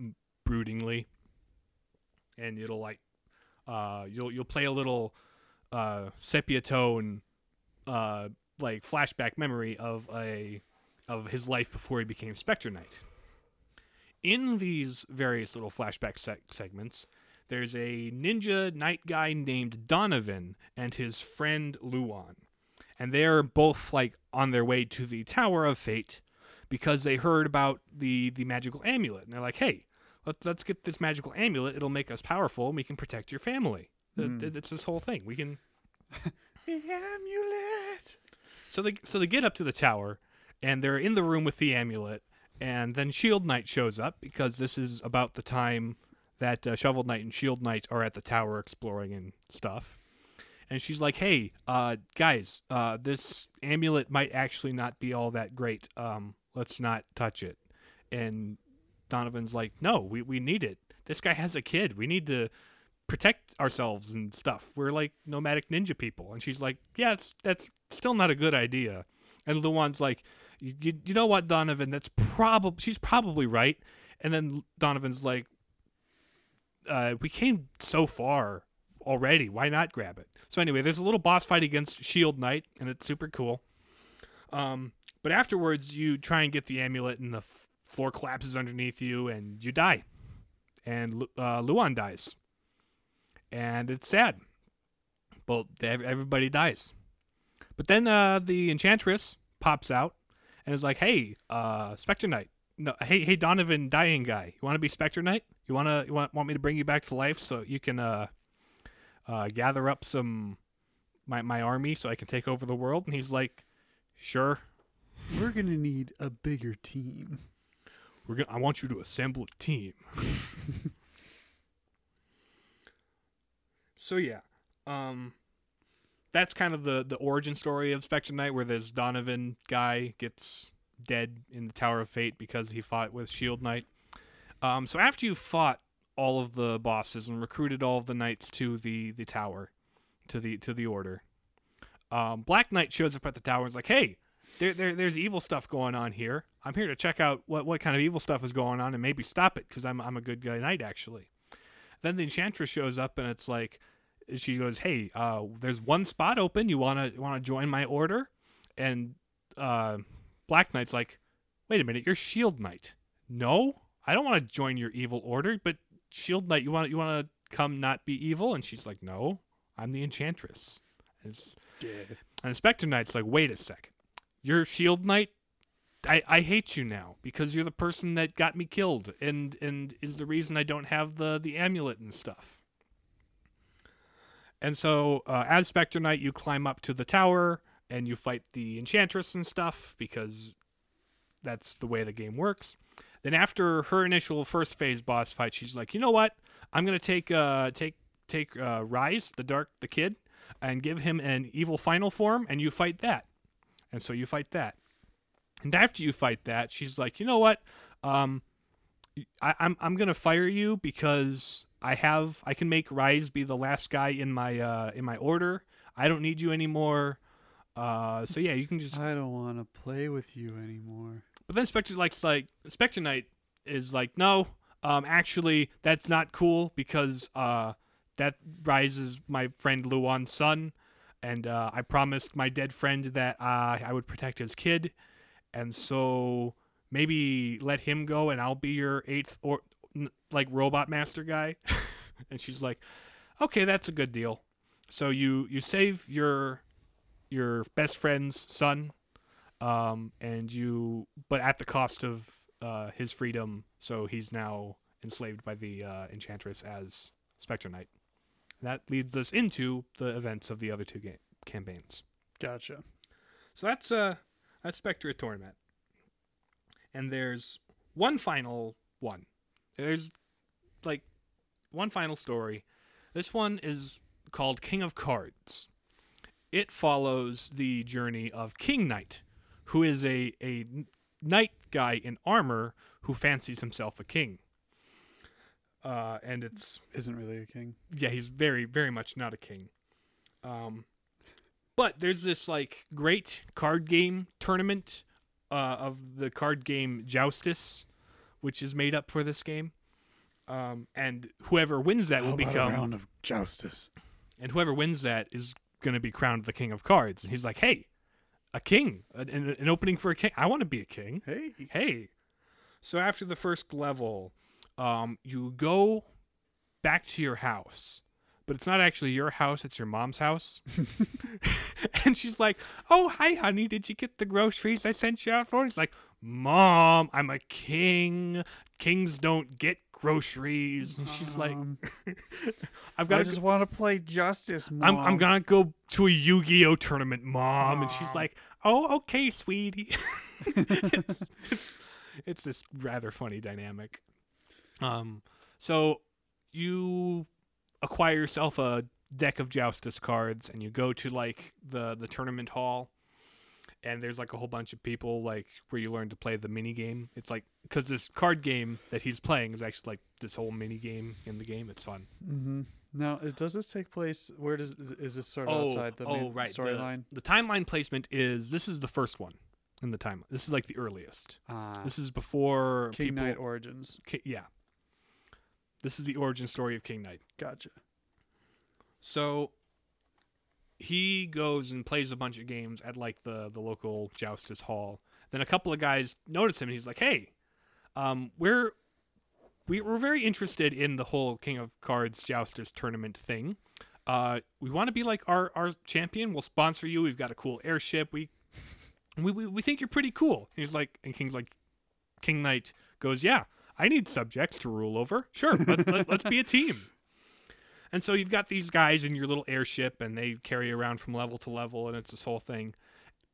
Speaker 1: broodingly, and it'll like uh, you'll you'll play a little uh, sepia tone uh, like flashback memory of a of his life before he became Spectre Knight. In these various little flashback seg- segments, there's a ninja knight guy named Donovan and his friend Luan and they're both like on their way to the Tower of Fate because they heard about the the magical amulet, and they're like, "Hey, let's let's get this magical amulet. It'll make us powerful, and we can protect your family."
Speaker 3: Hmm.
Speaker 1: It's this whole thing. We can.
Speaker 3: The amulet.
Speaker 1: So they so they get up to the tower, and they're in the room with the amulet, and then Shield Knight shows up because this is about the time that uh, Shovel Knight and Shield Knight are at the tower exploring and stuff. And she's like, "Hey, uh, guys, uh, this amulet might actually not be all that great. Um, let's not touch it." And Donovan's like, "No, we, we need it. This guy has a kid. We need to protect ourselves and stuff. We're like nomadic ninja people." And she's like, "Yeah, that's still not a good idea." And Luan's like, you, you know what, Donovan? That's probably she's probably right. And then Donovan's like, uh, we came so far already. Why not grab it? So anyway, there's a little boss fight against Shield Knight, and it's super cool. Um, but afterwards, you try and get the amulet, and the f- floor collapses underneath you, and you die. And uh, Luan dies, and it's sad. But everybody dies. But then uh, the Enchantress pops out and is like, "Hey, uh, Spectre Knight, no, hey, hey, Donovan, dying guy, you want to be Spectre Knight? You wanna, you want, want me to bring you back to life so you can uh, uh, gather up some my my army so I can take over the world?" And he's like, "Sure,
Speaker 3: We're gonna need a bigger team.
Speaker 1: we're gonna. I want you to assemble a team." so yeah, um, that's kind of the the origin story of Spectre Knight, where this Donovan guy gets dead in the Tower of Fate because he fought with Shield Knight. Um, so after you fought all of the bosses and recruited all of the knights to the the tower, to the to the order, um, Black Knight shows up at the tower and is like, "Hey, there, there there's evil stuff going on here. I'm here to check out what what kind of evil stuff is going on and maybe stop it because I'm I'm a good guy knight actually." Then the Enchantress shows up and it's like, she goes, "Hey, uh, there's one spot open. You wanna wanna join my order?" And uh, Black Knight's like, "Wait a minute, you're Shield Knight. No, I don't want to join your evil order, but Shield Knight, you want you want to come not be evil?" And she's like, "No, I'm the Enchantress." And,
Speaker 3: Yeah.
Speaker 1: and Spectre Knight's like, "Wait a second, you're Shield Knight." I, I hate you now because you're the person that got me killed and and is the reason I don't have the the amulet and stuff. And so, uh, as Spectre Knight, you climb up to the tower and you fight the Enchantress and stuff because that's the way the game works. Then, after her initial first phase boss fight, she's like, "You know what? I'm gonna take uh take take uh, Reize, the Dark, the kid, and give him an evil final form, and you fight that." And so you fight that. And after you fight that, she's like, "You know what? Um, I, I'm I'm gonna fire you because I have I can make Reize be the last guy in my uh in my order. I don't need you anymore. Uh, so yeah, you can just.
Speaker 3: I don't want to play with you anymore.
Speaker 1: But then Spectre likes like Spectre Knight is like, no, um, actually that's not cool because uh that Reize's my friend Luan's son, and uh, I promised my dead friend that uh, I would protect his kid, and so maybe let him go and I'll be your eighth or like robot master guy. and she's like, okay, that's a good deal. So you you save your your best friend's son, um, and you but at the cost of uh, his freedom. So he's now enslaved by the uh, enchantress as Spectre Knight. And that leads us into the events of the other two game campaigns.
Speaker 3: Gotcha.
Speaker 1: So that's uh that's Spectre Torment. And there's one final one. There's like one final story. This one is called King of Cards. It follows the journey of King Knight, who is a, a knight guy in armor who fancies himself a king. Uh, and it's
Speaker 3: Isn't really a king.
Speaker 1: yeah, he's very, very much not a king. Um, but there's this like great card game tournament uh, of the card game Joustus, which is made up for this game. Um, and whoever wins that will
Speaker 3: How about
Speaker 1: become
Speaker 3: a round of joustus.
Speaker 1: and whoever wins that is going to be crowned the king of cards. And he's like, "Hey, a king, an, an opening for a king. I want to be a king."
Speaker 3: Hey.
Speaker 1: hey. So after the first level, um, you go back to your house, but it's not actually your house; it's your mom's house. and she's like, "Oh, hi, honey. Did you get the groceries I sent you out for?" And he's like, "Mom, I'm a king. Kings don't get groceries." And she's like,
Speaker 3: Um,
Speaker 1: "I've got
Speaker 3: I
Speaker 1: to."
Speaker 3: just want to play Joustus.
Speaker 1: I'm, I'm gonna go to a Yu-Gi-Oh tournament, mom, and she's
Speaker 3: Aw.
Speaker 1: like, "Oh, okay, sweetie." it's, it's this rather funny dynamic. Um, so you acquire yourself a deck of Joustus cards, and you go to like the the tournament hall, and there's like a whole bunch of people like where you learn to play the mini game. It's like because this card game that he's playing is actually like this whole mini game in the game. It's fun.
Speaker 3: Mm-hmm. Now, is- does this take place? Where does is- is this sort of
Speaker 1: Oh,
Speaker 3: outside the
Speaker 1: oh,
Speaker 3: main
Speaker 1: right.
Speaker 3: Storyline?
Speaker 1: The, timeline placement is this is the first one. in the time. This is like the earliest.
Speaker 3: Ah,
Speaker 1: This is before
Speaker 3: King
Speaker 1: people.
Speaker 3: Knight Origins.
Speaker 1: Ki- yeah. This is the origin story of King Knight.
Speaker 3: Gotcha.
Speaker 1: So he goes and plays a bunch of games at like the the local joustus hall. Then a couple of guys notice him and he's like, "Hey, um, we're we, we're very interested in the whole King of Cards joustus tournament thing. Uh, we want to be like our our champion. We'll sponsor you. We've got a cool airship. We we we, we think you're pretty cool." He's like, and King's like, King Knight goes, "Yeah, I need subjects to rule over. Sure, let, let, let's be a team." And so you've got these guys in your little airship, and they carry around from level to level, and it's this whole thing.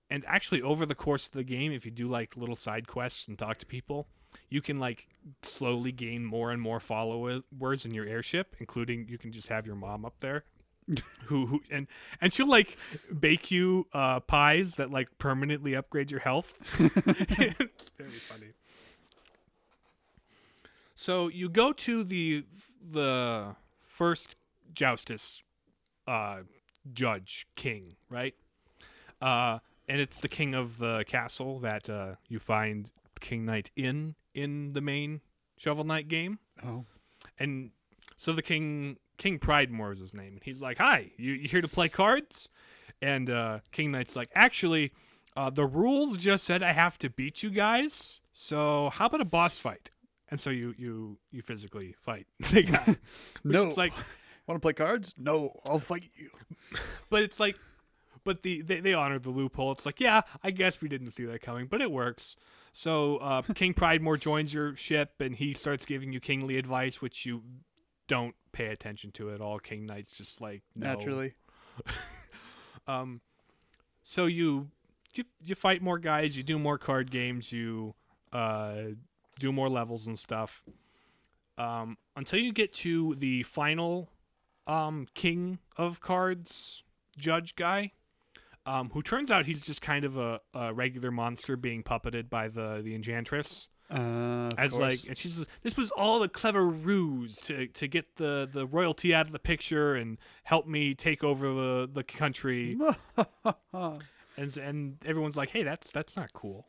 Speaker 1: And actually, over the course of the game, if you do like little side quests and talk to people, you can like slowly gain more and more followers in your airship, including you can just have your mom up there. who, who and and she'll like bake you uh pies that like permanently upgrade your health it's very funny so you go to the the first joustus uh judge king right? Uh and it's the king of the castle that uh you find king knight in in the main shovel knight game.
Speaker 3: Oh,
Speaker 1: and so the king king pridemoor is his name and he's like hi you, you here to play cards? And uh king knight's like actually uh the rules just said i have to beat you guys so how about a boss fight? And so you you you physically fight the guy.
Speaker 3: No.
Speaker 1: it's like
Speaker 3: want to play cards? No, I'll fight you.
Speaker 1: but it's like but the they, they honor the loophole it's like yeah i guess we didn't see that coming but it works so uh, king pridemoor joins your ship and he starts giving you kingly advice which you don't pay attention to at all king knight's just like no.
Speaker 3: Naturally.
Speaker 1: um so you you you fight more guys you do more card games you uh do more levels and stuff um until you get to the final um king of cards judge guy um who turns out he's just kind of a, a regular monster being puppeted by the the enchantress
Speaker 3: Uh,
Speaker 1: as
Speaker 3: course.
Speaker 1: like and she's this was all a clever ruse to to get the the royalty out of the picture and help me take over the the country and and everyone's like hey that's that's not cool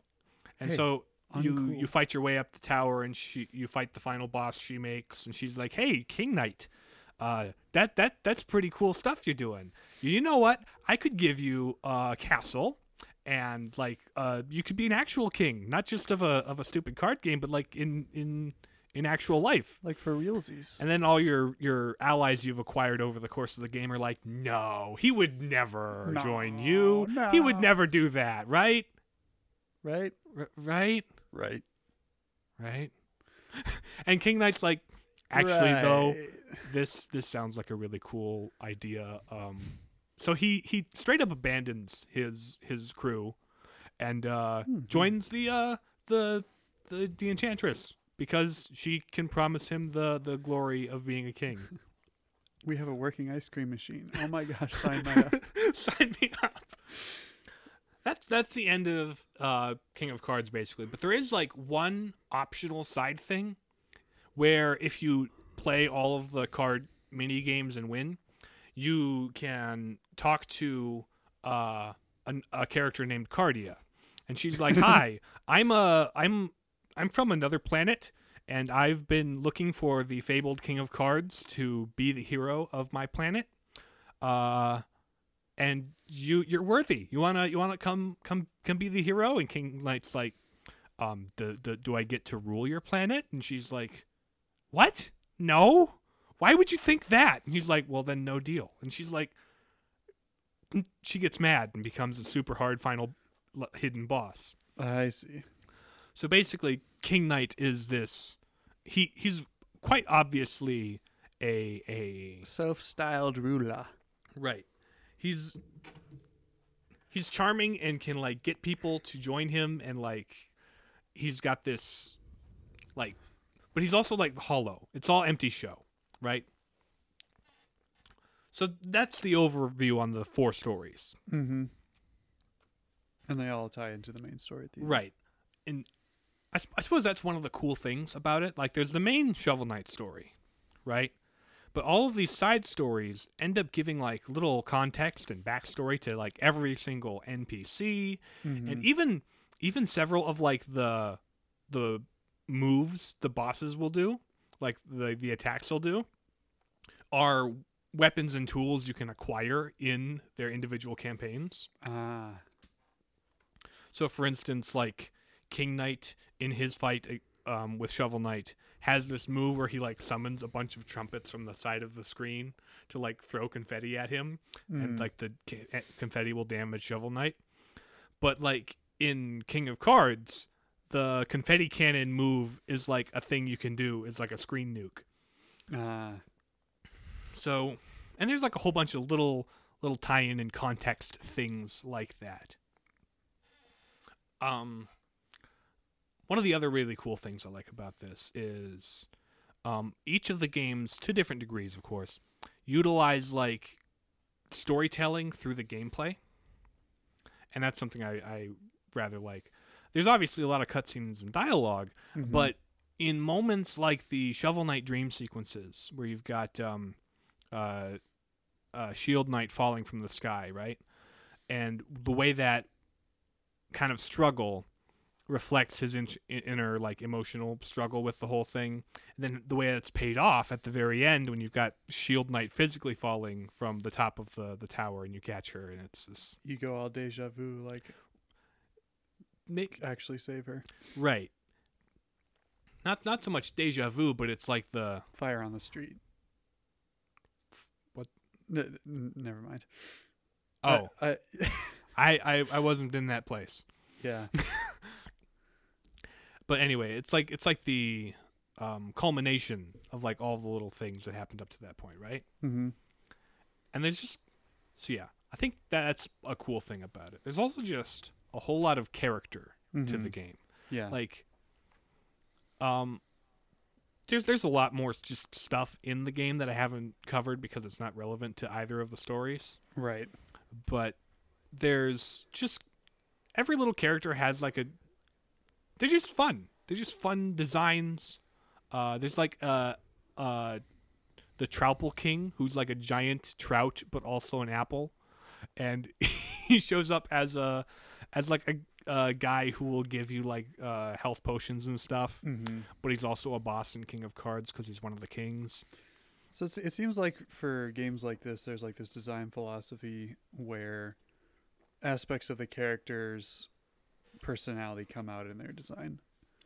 Speaker 1: and
Speaker 3: Hey,
Speaker 1: so you
Speaker 3: uncool.
Speaker 1: you fight your way up the tower and she you fight the final boss she makes and she's like hey king knight uh that that that's pretty cool stuff you're doing. You know what? I could give you a castle and like uh you could be an actual king not just of a of a stupid card game but like in in in actual life.
Speaker 3: Like for realsies.
Speaker 1: and then all your your allies you've acquired over the course of the game are like no he would never join you. He would never do that. Right?
Speaker 3: Right?
Speaker 1: R- right?
Speaker 3: Right.
Speaker 1: right? And king knight's like actually though
Speaker 3: Right.
Speaker 1: This this sounds like a really cool idea um so he he straight up abandons his his crew and uh joins the uh the the the enchantress because she can promise him the the glory of being a king
Speaker 3: We have a working ice cream machine. Oh my gosh, sign my up.
Speaker 1: sign me up that's that's the end of uh king of cards basically but there is like one optional side thing where if you play all of the card mini games and win you can talk to uh an, a character named cardia and she's like hi i'm a i'm i'm from another planet and i've been looking for the fabled king of cards to be the hero of my planet uh and you you're worthy. You wanna you wanna come come come be the hero? And King Knight's like, um, do, do, do I get to rule your planet? And she's like, what? No. Why would you think that? And he's like, well then no deal. And she's like, she gets mad and becomes a super hard final hidden boss.
Speaker 3: I see.
Speaker 1: So basically, King Knight is this. He he's quite obviously a a
Speaker 3: Self-styled ruler.
Speaker 1: Right. He's he's charming and can like get people to join him and like he's got this like but he's also like hollow. It's all empty show, right? So that's the overview on the four stories.
Speaker 3: Mm-hmm. And they all tie into the main story at the end.
Speaker 1: Right. And I suppose that's one of the cool things about it. Like, there's the main Shovel Knight story, right? But all of these side stories end up giving like little context and backstory to like every single NPC,
Speaker 3: Mm-hmm.
Speaker 1: and even even several of like the the moves the bosses will do, like the the attacks they'll do, are weapons and tools you can acquire in their individual campaigns.
Speaker 3: Ah.
Speaker 1: So, for instance, like King Knight in his fight uh, um, with Shovel Knight has this move where he like summons a bunch of trumpets from the side of the screen to like throw confetti at him, and
Speaker 3: Mm.
Speaker 1: like the eh, confetti will damage Shovel Knight. But like in King of Cards, the confetti cannon move is like a thing you can do. It's like a screen nuke.
Speaker 3: Ah.
Speaker 1: So, and there's like a whole bunch of little little tie-in and context things like that. Um, one of the other really cool things I like about this is, um, each of the games, to different degrees, of course, utilize like storytelling through the gameplay, and that's something I, I rather like. There's obviously a lot of cutscenes and dialogue,
Speaker 3: Mhm.
Speaker 1: but in moments like the Shovel Knight dream sequences, where you've got um, uh, uh, Shield Knight falling from the sky, right, and the way that kind of struggle reflects his in- inner like emotional struggle with the whole thing, and then the way that's paid off at the very end when you've got Shield Knight physically falling from the top of the the tower and you catch her, and it's this
Speaker 3: you go all deja vu, like
Speaker 1: make
Speaker 3: actually save her.
Speaker 1: right. Not not so much deja vu, but it's like the
Speaker 3: Fire on the street.
Speaker 1: What?
Speaker 3: N- n- never mind.
Speaker 1: oh
Speaker 3: I, I
Speaker 1: I, I I wasn't in that place.
Speaker 3: yeah.
Speaker 1: But anyway, it's like it's like the um, culmination of like all the little things that happened up to that point, right?
Speaker 3: Mm-hmm.
Speaker 1: And there's just so yeah, I think that's a cool thing about it. There's also just a whole lot of character to the game.
Speaker 3: Yeah.
Speaker 1: Like um there's there's a lot more just stuff in the game that I haven't covered because it's not relevant to either of the stories.
Speaker 3: right.
Speaker 1: but there's just every little character has like a they're just fun they're just fun designs uh there's like uh uh the Troupple King who's like a giant trout but also an apple and he shows up as a as like a a guy who will give you like uh, health potions and stuff,
Speaker 3: Mm-hmm.
Speaker 1: but he's also a boss and King of Cards because he's one of the kings.
Speaker 3: So it's, it seems like for games like this, there's like this design philosophy where aspects of the character's personality come out in their design.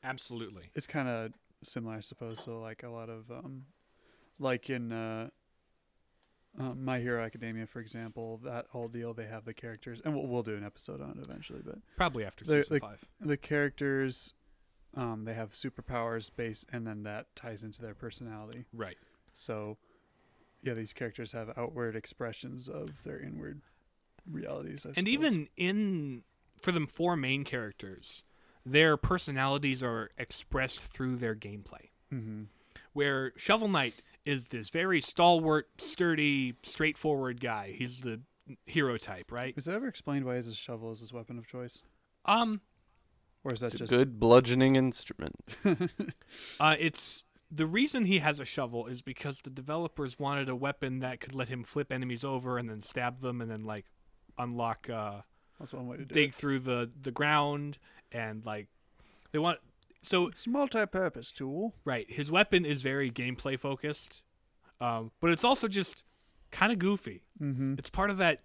Speaker 1: Absolutely.
Speaker 3: It's kind of similar, I suppose. So like a lot of, um, like in uh, uh, My Hero Academia, for example, that whole deal. They have the characters, and we'll, we'll do an episode on it eventually. But
Speaker 1: Probably after
Speaker 3: The-
Speaker 1: season
Speaker 3: the-
Speaker 1: five.
Speaker 3: the characters, um, they have superpowers based, and then that ties into their personality.
Speaker 1: Right.
Speaker 3: So, yeah, these characters have outward expressions of their inward realities.
Speaker 1: And even in for the four main characters their personalities are expressed through their gameplay
Speaker 3: hmm
Speaker 1: where shovel knight is this very stalwart sturdy straightforward guy he's the hero type right
Speaker 3: is it ever explained why his shovel is his weapon of choice,
Speaker 1: um
Speaker 3: or is that
Speaker 2: just. A good bludgeoning instrument.
Speaker 1: uh it's the reason he has a shovel is because the developers wanted a weapon that could let him flip enemies over and then stab them and then like unlock uh
Speaker 3: that's one way to do
Speaker 1: dig
Speaker 3: it?
Speaker 1: through the the ground and like they want so
Speaker 3: It's a multi-purpose tool.
Speaker 1: Right. His weapon is very gameplay focused, um, but it's also just kind of goofy.
Speaker 3: Mm-hmm.
Speaker 1: It's part of that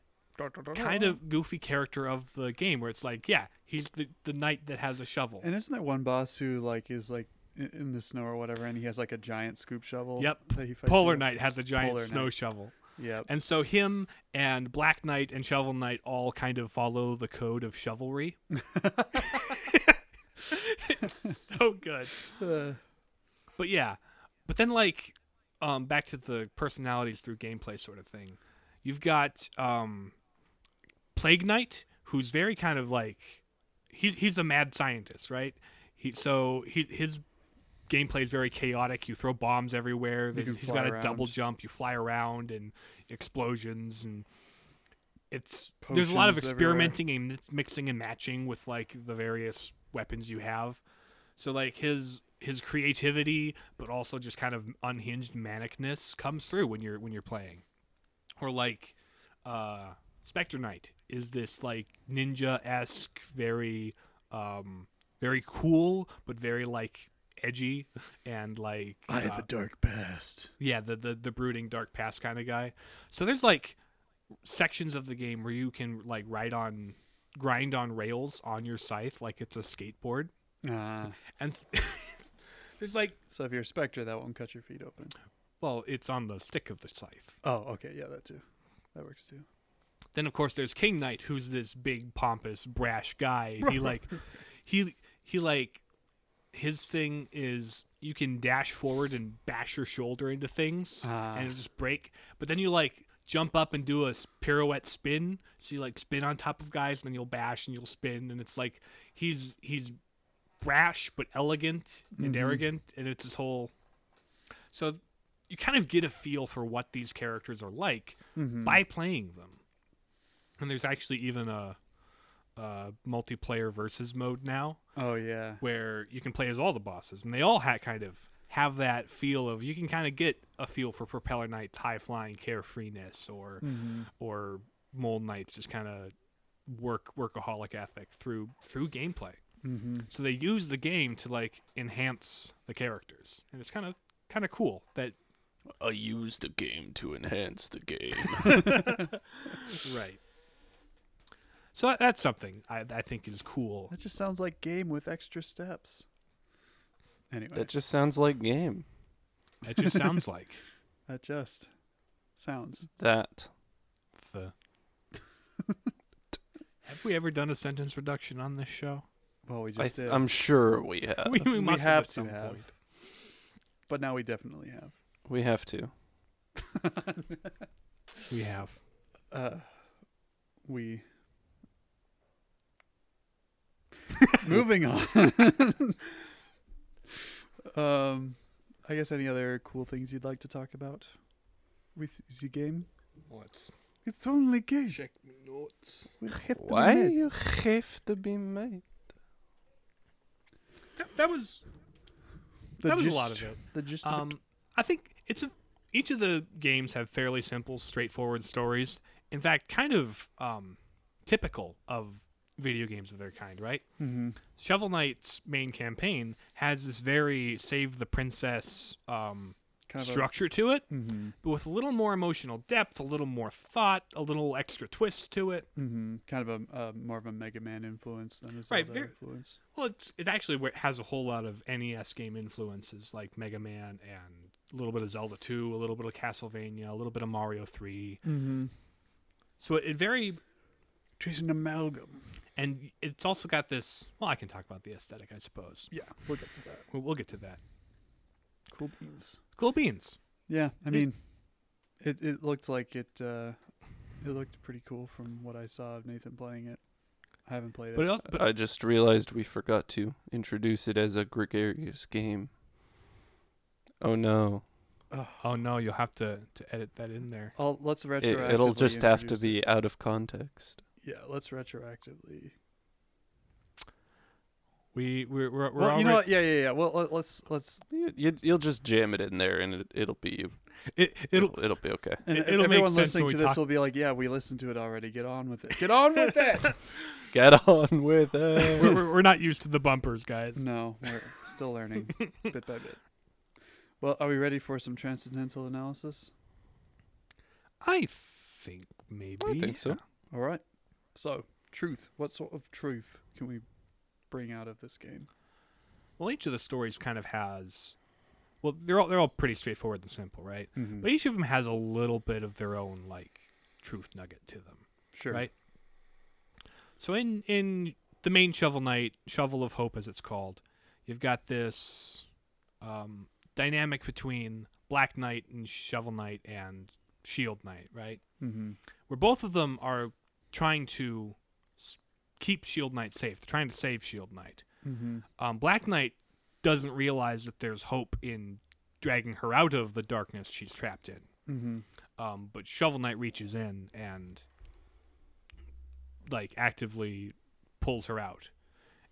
Speaker 1: kind of goofy character of the game where it's like, yeah, he's the, the knight that has a shovel.
Speaker 3: And isn't there one boss who like is like in, the snow or whatever, and he has like a giant scoop shovel?
Speaker 1: Yep.
Speaker 3: That he fights
Speaker 1: Polar
Speaker 3: with?
Speaker 1: Knight has a giant
Speaker 3: Polar
Speaker 1: snow
Speaker 3: Knight.
Speaker 1: shovel.
Speaker 3: Yep.
Speaker 1: And so him and Black Knight and Shovel Knight all kind of follow the code of chivalry. so good.
Speaker 3: Uh,
Speaker 1: But yeah, but then like, um, back to the personalities through gameplay sort of thing. You've got um, Plague Knight, who's very kind of like, he's he's a mad scientist, right? He so he his gameplay is very chaotic. You throw bombs everywhere. He's got a double jump. You fly around and explosions and. It's there's a lot of
Speaker 3: Potions everywhere.
Speaker 1: experimenting and mixing and matching with like the various weapons you have. So like his his creativity, but also just kind of unhinged manicness comes through when you're when you're playing. Or like uh Spectre Knight is this like ninja esque, very um, very cool, but very like edgy and like
Speaker 3: I have
Speaker 1: uh,
Speaker 3: a dark past.
Speaker 1: yeah, the the the brooding dark past kind of guy. So there's like sections of the game where you can like ride on grind on rails on your scythe like it's a skateboard.
Speaker 3: Ah,
Speaker 1: And there's like
Speaker 3: so if you're a specter, that won't cut your feet open.
Speaker 1: well, it's on the stick of the scythe.
Speaker 3: Oh, okay, yeah, that too. That works too.
Speaker 1: Then of course there's King Knight who's this big pompous brash guy. He like he he like his thing is you can dash forward and bash your shoulder into things
Speaker 3: Ah.
Speaker 1: and it'll just break. But then you like jump up and do a pirouette spin. So you like spin on top of guys and then you'll bash and you'll spin and it's like he's he's brash but elegant and
Speaker 3: Mhm.
Speaker 1: arrogant and it's this whole so you kind of get a feel for what these characters are like
Speaker 3: Mm-hmm.
Speaker 1: by playing them. And there's actually even a, a multiplayer versus mode now
Speaker 3: Oh yeah.
Speaker 1: where you can play as all the bosses, and they all ha- kind of have that feel of you can kind of get a feel for Propeller Knight's high flying carefreeness, or
Speaker 3: Mm-hmm.
Speaker 1: or Mole Knight's just kind of work workaholic ethic through through gameplay.
Speaker 3: Mm-hmm.
Speaker 1: So they use the game to like enhance the characters, and it's kind of kind of cool that
Speaker 2: I use the game to enhance the game.
Speaker 1: right. So that, that's something I, I think is cool.
Speaker 3: That just sounds like game with extra steps. Anyway,
Speaker 2: that just sounds like game.
Speaker 1: That just sounds like
Speaker 3: that just sounds.
Speaker 2: That.
Speaker 1: the. Have we ever done a sentence reduction on this show?
Speaker 3: Well, we
Speaker 2: I
Speaker 3: just
Speaker 2: th-
Speaker 3: did,
Speaker 2: I'm sure we have.
Speaker 1: we, we
Speaker 3: we
Speaker 1: must
Speaker 3: have
Speaker 1: at
Speaker 3: to have.
Speaker 1: point.
Speaker 3: but now we definitely have.
Speaker 2: we have to.
Speaker 1: We have.
Speaker 3: Uh, we. Moving on. um, I guess any other cool things you'd like to talk about with the game?
Speaker 1: Let's
Speaker 3: It's only game.
Speaker 1: check my notes.
Speaker 3: We have to
Speaker 2: Why
Speaker 3: admit.
Speaker 2: you have to be made?
Speaker 1: That, was
Speaker 3: The
Speaker 1: that was a lot of it.
Speaker 3: The gist
Speaker 1: Um,
Speaker 3: it.
Speaker 1: I think it's a, each of the games have fairly simple, straightforward stories. In fact, kind of um, typical of video games of their kind, right?
Speaker 3: Mm-hmm.
Speaker 1: Shovel Knight's main campaign has this very save the princess um,
Speaker 3: Kind of
Speaker 1: structure to it,
Speaker 3: mm-hmm.
Speaker 1: but with a little more emotional depth, a little more thought, a little extra twist to it.
Speaker 3: Mm-hmm. Kind of a uh, more of a Mega Man influence than a Zelda
Speaker 1: Right, very-
Speaker 3: influence.
Speaker 1: Well, it's it actually has a whole lot of NES game influences like Mega Man and a little bit of Zelda 2, a little bit of Castlevania, a little bit of Mario 3.
Speaker 3: Mm-hmm.
Speaker 1: So it, it very
Speaker 3: Just an amalgam.
Speaker 1: and it's also got this. Well, I can talk about the aesthetic, I suppose.
Speaker 3: Yeah, we'll get to that.
Speaker 1: We'll, we'll get to that.
Speaker 3: Cool beans.
Speaker 1: Cool beans.
Speaker 3: Yeah, I mean, it it looked like it. Uh, it looked pretty cool from what I saw of Nathan playing it. I haven't played it.
Speaker 1: But, it, but
Speaker 2: I just realized we forgot to introduce it as a gregarious game. Oh no.
Speaker 3: Ugh.
Speaker 1: oh no, you'll have to to edit that in there.
Speaker 3: I'll, let's
Speaker 2: It,
Speaker 3: retroactively.
Speaker 2: it'll just have to be
Speaker 3: it.
Speaker 2: out of context.
Speaker 3: Yeah, let's retroactively.
Speaker 1: We we're we're, we're
Speaker 3: well, you know
Speaker 1: already-
Speaker 3: what? Yeah, yeah, yeah. Well, let, let's let's.
Speaker 2: You, you, you'll just jam it in there, and it, it'll be
Speaker 1: It, it'll
Speaker 2: it'll it'll be okay.
Speaker 3: And
Speaker 1: It- it'll
Speaker 3: everyone listening to this
Speaker 1: talk-
Speaker 3: will be like, "Yeah, we listened to it already. Get on with it. Get on with it."
Speaker 2: Get on with it.
Speaker 1: we're, we're, we're not used to the bumpers, guys.
Speaker 3: no, we're still learning bit by bit. Well, are we ready for some transcendental analysis?
Speaker 1: I think maybe.
Speaker 2: I think so.
Speaker 3: All right. So, truth. What sort of truth can we bring out of this game?
Speaker 1: Well, each of the stories kind of has. Well, they're all they're all pretty straightforward and simple, right?
Speaker 3: Mm-hmm.
Speaker 1: But each of them has a little bit of their own like truth nugget to them.
Speaker 3: Sure.
Speaker 1: right? So in in the main Shovel Knight, Shovel of Hope as it's called, you've got this um, dynamic between Black Knight and Shovel Knight and Shield Knight, right?
Speaker 3: Mm-hmm.
Speaker 1: Where both of them are trying to keep Shield Knight safe, They're trying to save Shield Knight.
Speaker 3: Mm-hmm.
Speaker 1: Um, Black Knight doesn't realize that there's hope in dragging her out of the darkness she's trapped in.
Speaker 3: Mm-hmm.
Speaker 1: Um, but Shovel Knight reaches in and like actively pulls her out,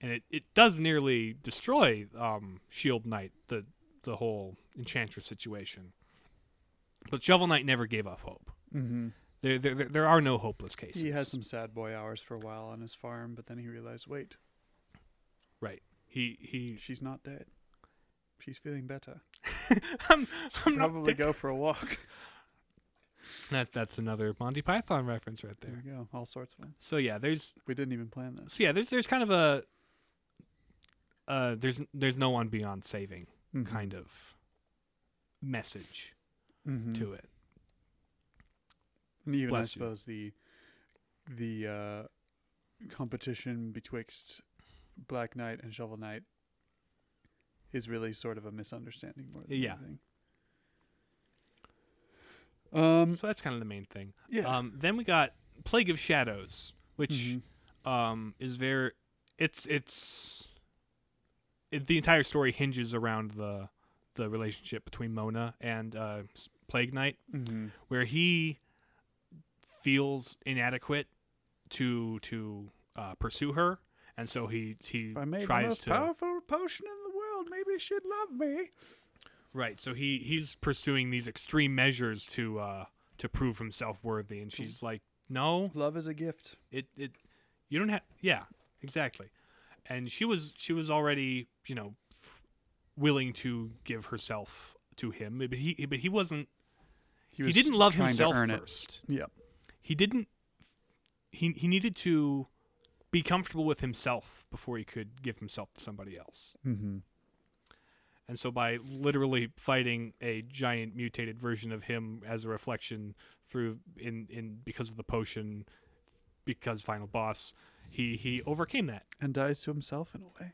Speaker 1: and it, it does nearly destroy um, Shield Knight the the whole Enchantress situation. But Shovel Knight never gave up hope.
Speaker 3: Mm-hmm.
Speaker 1: There there, there- are no hopeless cases.
Speaker 3: He had some sad boy hours for a while on his farm, but then he realized, wait,
Speaker 1: Right. He he.
Speaker 3: She's not dead. She's feeling better.
Speaker 1: I'm, I'm
Speaker 3: Probably go for a walk.
Speaker 1: That that's another Monty Python reference right
Speaker 3: There
Speaker 1: there.
Speaker 3: go. All sorts of them.
Speaker 1: So yeah, there's
Speaker 3: We didn't even plan this.
Speaker 1: so yeah, there's there's kind of a uh there's there's no one beyond saving
Speaker 3: Mhm.
Speaker 1: kind of message
Speaker 3: Mhm.
Speaker 1: to it.
Speaker 3: And even I
Speaker 1: Bless you.
Speaker 3: suppose the the uh, competition betwixt Black Knight and Shovel Knight is really sort of a misunderstanding more than
Speaker 1: Yeah.
Speaker 3: anything. Um.
Speaker 1: So that's kind of the main thing.
Speaker 3: Yeah.
Speaker 1: Um, then we got Plague of Shadows, which
Speaker 3: Mhm.
Speaker 1: um, is very it's it's it, the entire story hinges around the the relationship between Mona and uh, Plague Knight,
Speaker 3: Mhm.
Speaker 1: where he feels inadequate to to uh, pursue her, and so he he
Speaker 3: If I made the
Speaker 1: tries
Speaker 3: most
Speaker 1: to
Speaker 3: powerful potion in the world, maybe she'd love me.
Speaker 1: right. So he he's pursuing these extreme measures to uh, to prove himself worthy, and she's like, no,
Speaker 3: Love is a gift.
Speaker 1: it it you don't have yeah exactly and she was she was already you know f- willing to give herself to him but he but he wasn't he,
Speaker 3: was
Speaker 1: didn't love himself
Speaker 3: it.
Speaker 1: first
Speaker 3: Yep.
Speaker 1: He didn't he he needed to be comfortable with himself before he could give himself to somebody else.
Speaker 3: Mm-hmm.
Speaker 1: and so by literally fighting a giant mutated version of him as a reflection through in in because of the potion because final boss he he overcame that.
Speaker 3: And dies to himself in a way.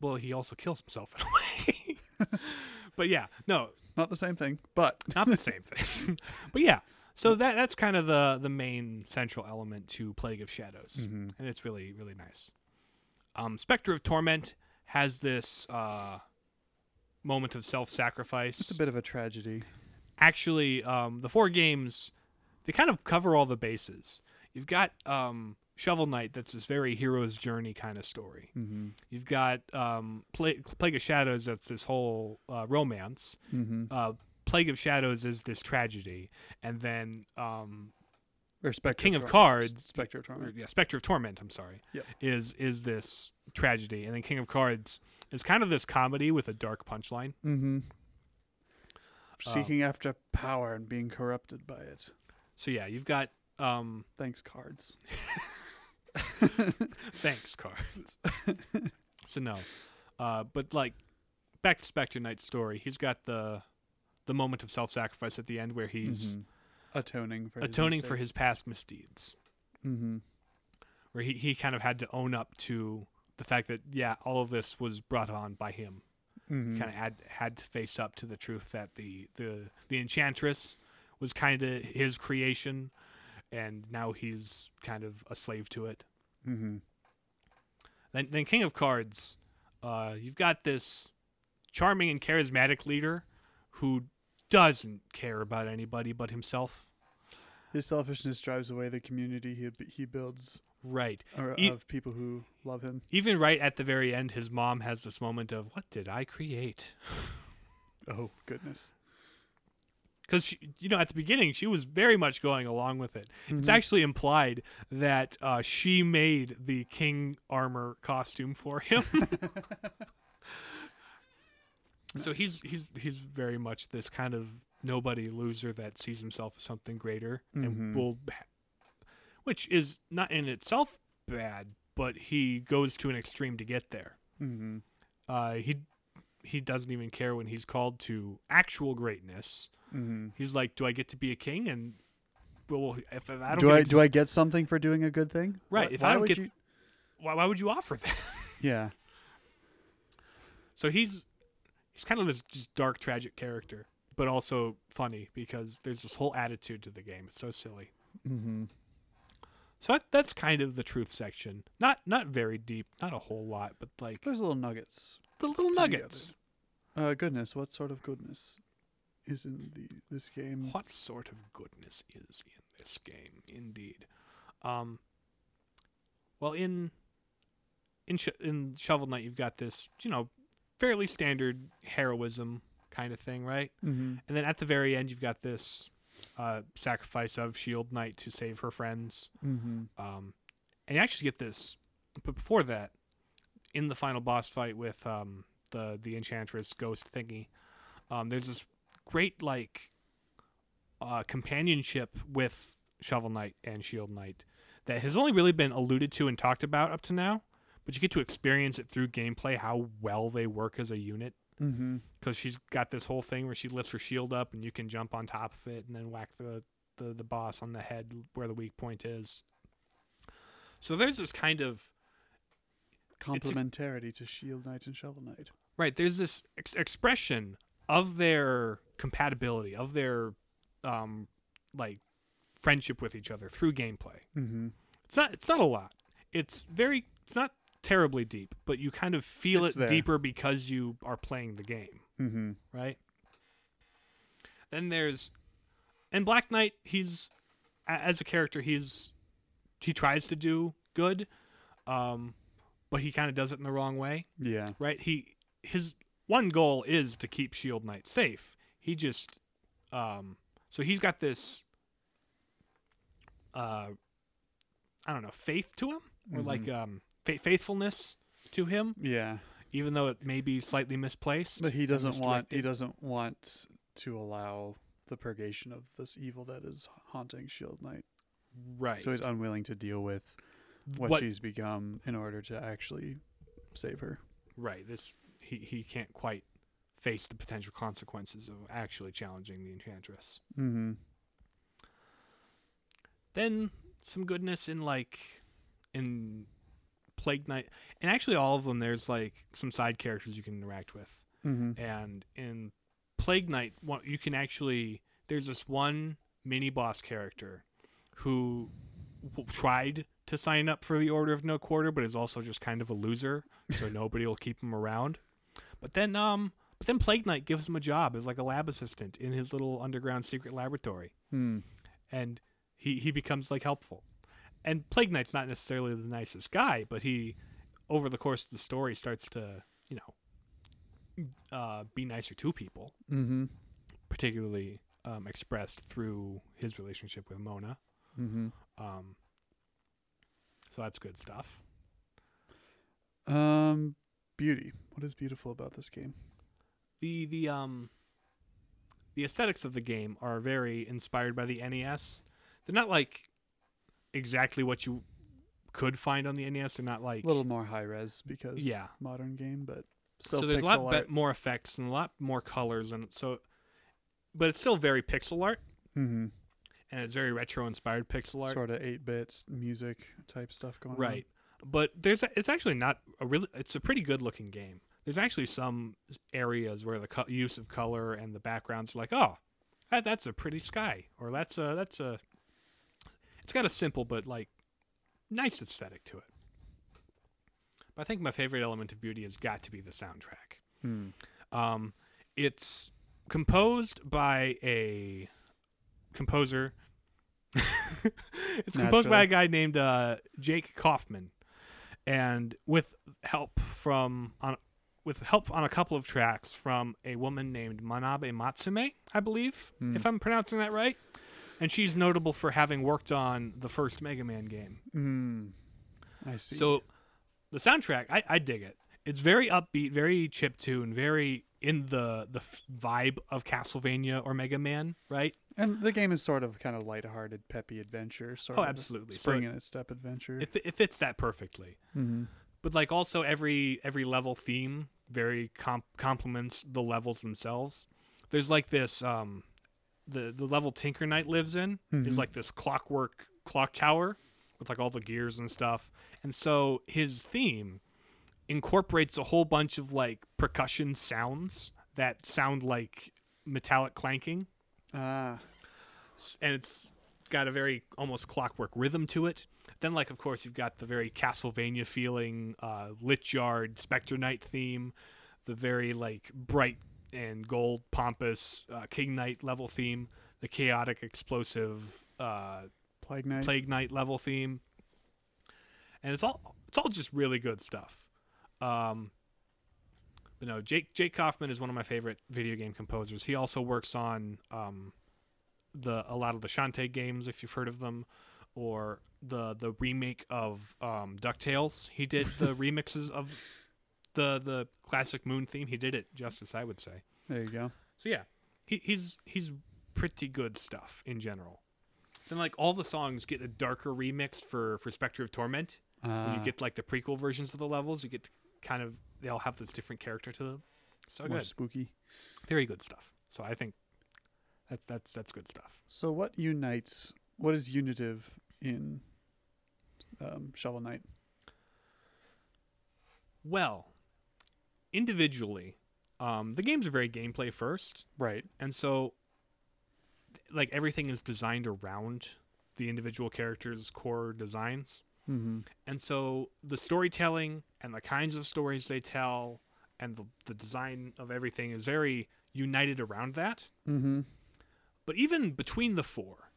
Speaker 1: well he also kills himself in a way. But yeah no.
Speaker 3: Not the same thing, but
Speaker 1: not the same thing. But yeah so that that's kind of the the main central element to plague of shadows
Speaker 3: Mhm.
Speaker 1: and it's really really nice um spectre of torment has this uh moment of self-sacrifice
Speaker 3: it's a bit of a tragedy.
Speaker 1: actually um, the four games they kind of cover all the bases. You've got um, Shovel Knight, that's this very hero's journey kind of story.
Speaker 3: Mm-hmm.
Speaker 1: You've got um, Pla- Plague of Shadows, that's this whole uh, romance.
Speaker 3: Mm-hmm.
Speaker 1: Uh, Plague of Shadows is this tragedy, and then um,
Speaker 3: Or Spectre
Speaker 1: King of
Speaker 3: Torment.
Speaker 1: Cards,
Speaker 3: Spectre of
Speaker 1: or,
Speaker 3: Torment.
Speaker 1: yeah, Spectre of Torment. I'm sorry,
Speaker 3: Yep.
Speaker 1: is is this tragedy, and then King of Cards is kind of this comedy with a dark punchline.
Speaker 3: Mm-hmm.
Speaker 1: Uh,
Speaker 3: Seeking after power and being corrupted by it.
Speaker 1: So yeah, you've got um,
Speaker 3: Thanks, cards.
Speaker 1: Thanks, cards. so no, uh, but like back to Spectre Knight's story, he's got the the moment of self-sacrifice at the end where he's
Speaker 3: Mhm. atoning for
Speaker 1: atoning for his past misdeeds,
Speaker 3: Mm-hmm.
Speaker 1: where he he kind of had to own up to the fact that yeah, all of this was brought on by him.
Speaker 3: Mm-hmm.
Speaker 1: Kind of had had to face up to the truth that the the the enchantress was kind of his creation, and now he's kind of a slave to it.
Speaker 3: Mm-hmm.
Speaker 1: Then, then King of Cards, uh, you've got this charming and charismatic leader who doesn't care about anybody but himself.
Speaker 3: His selfishness drives away the community he he builds
Speaker 1: Right.
Speaker 3: or,
Speaker 1: E-
Speaker 3: of people who love him.
Speaker 1: Even right at the very end, his mom has this moment of, "What did I create?"
Speaker 3: Oh goodness!
Speaker 1: Because you know, at the beginning, she was very much going along with it. It's
Speaker 3: Mhm.
Speaker 1: actually implied that uh, she made the king armor costume for him. So he's he's he's very much this kind of nobody loser that sees himself as something greater
Speaker 3: Mhm.
Speaker 1: and will, which is not in itself bad, but he goes to an extreme to get there.
Speaker 3: Mm-hmm.
Speaker 1: Uh, he he doesn't even care when he's called to actual greatness.
Speaker 3: Mm-hmm.
Speaker 1: He's like, "Do I get to be a king?" And well, if, if I don't
Speaker 3: do I
Speaker 1: ex-
Speaker 3: do I get something for doing a good thing?
Speaker 1: Right, if I don't
Speaker 3: would
Speaker 1: get-
Speaker 3: you,
Speaker 1: why, why would you offer that?
Speaker 3: yeah.
Speaker 1: So he's he's kind of this just dark, tragic character, but also funny because there's this whole attitude to the game. It's so silly.
Speaker 3: Mm-hmm.
Speaker 1: So that, that's kind of the truth section. Not not very deep, not a whole lot, but like
Speaker 3: There's little nuggets.
Speaker 1: the little nuggets.
Speaker 3: Uh, goodness, what sort of goodness is in the this game?
Speaker 1: What sort of goodness is in this game, indeed? Um. Well, in in Sh- in Shovel Knight, you've got this, you know, fairly standard heroism kind of thing, right?
Speaker 3: Mm-hmm.
Speaker 1: And then at the very end, you've got this uh, sacrifice of Shield Knight to save her friends.
Speaker 3: Mm-hmm.
Speaker 1: Um, and you actually get this, but before that, in the final boss fight with um, the the enchantress ghost thingy, um, there's this great like uh, companionship with Shovel Knight and Shield Knight that has only really been alluded to and talked about up to now, but you get to experience it through gameplay how well they work as a unit.
Speaker 3: Mm-hmm.
Speaker 1: Because she's got this whole thing where she lifts her shield up and you can jump on top of it and then whack the, the, the boss on the head where the weak point is. So there's this kind of
Speaker 3: Complementarity to Shield Knight and Shovel Knight.
Speaker 1: Right. There's this ex- expression of their compatibility, of their um, like friendship with each other through gameplay.
Speaker 3: Mm-hmm.
Speaker 1: It's not. It's not a lot. It's very. It's not terribly deep, but you kind of feel
Speaker 3: It's
Speaker 1: it
Speaker 3: there.
Speaker 1: deeper because you are playing the game,
Speaker 3: Mm-hmm.
Speaker 1: right? Then there's, and Black Knight. He's as a character. He's he tries to do good, um, but he kind of does it in the wrong way.
Speaker 3: Yeah.
Speaker 1: right? He his one goal is to keep Shield Knight safe. He just um so he's got this uh I don't know, faith to him or like um fa- faithfulness to him
Speaker 3: Yeah.
Speaker 1: even though it may be slightly misplaced.
Speaker 3: But he doesn't want he doesn't want to allow the purgation of this evil that is haunting Shield Knight.
Speaker 1: right.
Speaker 3: So he's unwilling to deal with what,
Speaker 1: What-
Speaker 3: she's become in order to actually save her.
Speaker 1: right. This he he can't quite face the potential consequences of actually challenging the enchantress.
Speaker 3: Mm-hmm.
Speaker 1: then some goodness in like in Plague Knight, and actually all of them. There's like some side characters you can interact with,
Speaker 3: Mm-hmm.
Speaker 1: and in Plague Knight, you can actually there's this one mini boss character who tried to sign up for the Order of No Quarter, but is also just kind of a loser, so nobody will keep him around. But then, um, but then Plague Knight gives him a job as like a lab assistant in his little underground secret laboratory
Speaker 3: Hmm.
Speaker 1: and he he becomes like helpful. And Plague Knight's not necessarily the nicest guy, but he over the course of the story starts to you know uh, be nicer to people,
Speaker 3: Mm-hmm.
Speaker 1: particularly um, expressed through his relationship with Mona.
Speaker 3: Mm-hmm.
Speaker 1: Um, so that's good stuff.
Speaker 3: Um, beauty. What is beautiful about this game?
Speaker 1: The the um the aesthetics of the game are very inspired by the NES. They're not like exactly what you could find on the NES. They're not like
Speaker 3: A little more high res because
Speaker 1: Yeah.
Speaker 3: modern game, but still
Speaker 1: so there's a lot be- more effects and a lot more colors and so but it's still very pixel art
Speaker 3: mm-hmm.
Speaker 1: and it's very retro inspired pixel art
Speaker 3: Sort of eight bits music type stuff going on.
Speaker 1: right but there's a, it's actually not a really it's a pretty good looking game there's actually some areas where the co- use of color and the backgrounds are like oh that, that's a pretty sky or that's a that's a it's got a simple but like nice aesthetic to it but i think my favorite element of beauty has got to be the soundtrack
Speaker 3: on.
Speaker 1: Um, it's composed by a composer. it's composed by a guy named uh, Jake Kaufman, and with help from on with help on a couple of tracks from a woman named Manami Matsumae, I believe,
Speaker 3: Hmm.
Speaker 1: if I'm pronouncing that right. And she's notable for having worked on the first Mega Man game.
Speaker 3: Mm. I see.
Speaker 1: So the soundtrack, I, I dig it. It's very upbeat, very chip tune, very in the the f- vibe of Castlevania or Mega Man, right?
Speaker 3: and the game is sort of kind of lighthearted, peppy adventure. Sort
Speaker 1: Oh,
Speaker 3: of
Speaker 1: absolutely. So
Speaker 3: spring in its step adventure.
Speaker 1: It, it fits that perfectly.
Speaker 3: mm-hmm.
Speaker 1: But like also every every level theme very comp- complements the levels themselves. There's like this um the the level Tinker Knight lives in
Speaker 3: Mhm.
Speaker 1: is like this clockwork clock tower with like all the gears and stuff. And so his theme incorporates a whole bunch of like percussion sounds that sound like metallic clanking
Speaker 3: Ah,
Speaker 1: S- and it's got a very almost clockwork rhythm to it. Then, like, of course, you've got the very Castlevania feeling uh, Lich Yard Spectre Knight theme, the very like bright and gold pompous uh, King Knight level theme, the chaotic explosive uh,
Speaker 3: Plague Knight.
Speaker 1: Plague Knight level theme, and it's all it's all just really good stuff. Um, but no, Jake Jake Kaufman is one of my favorite video game composers. He also works on um, the a lot of the Shantae games, if you've heard of them, or the the remake of um, Ducktales. He did the remixes of the the classic Moon theme. He did it justice, I would say.
Speaker 3: There you go.
Speaker 1: So yeah, he, he's he's pretty good stuff in general. Then like all the songs get a darker remix for for Spectre of Torment. when
Speaker 3: Uh,
Speaker 1: you get like the prequel versions of the levels, you get to kind of they all have this different character to them. So
Speaker 3: more
Speaker 1: good,
Speaker 3: spooky.
Speaker 1: very good stuff. So I think that's that's that's good stuff.
Speaker 3: So what unites? What is unitive in um, Shovel Knight?
Speaker 1: Well, individually, um, the games are very gameplay first,
Speaker 3: Right.
Speaker 1: and so like everything is designed around the individual characters' core designs.
Speaker 3: Mm-hmm.
Speaker 1: And so the storytelling and the kinds of stories they tell and the, the design of everything is very united around that.
Speaker 3: Mm-hmm.
Speaker 1: But even between the four,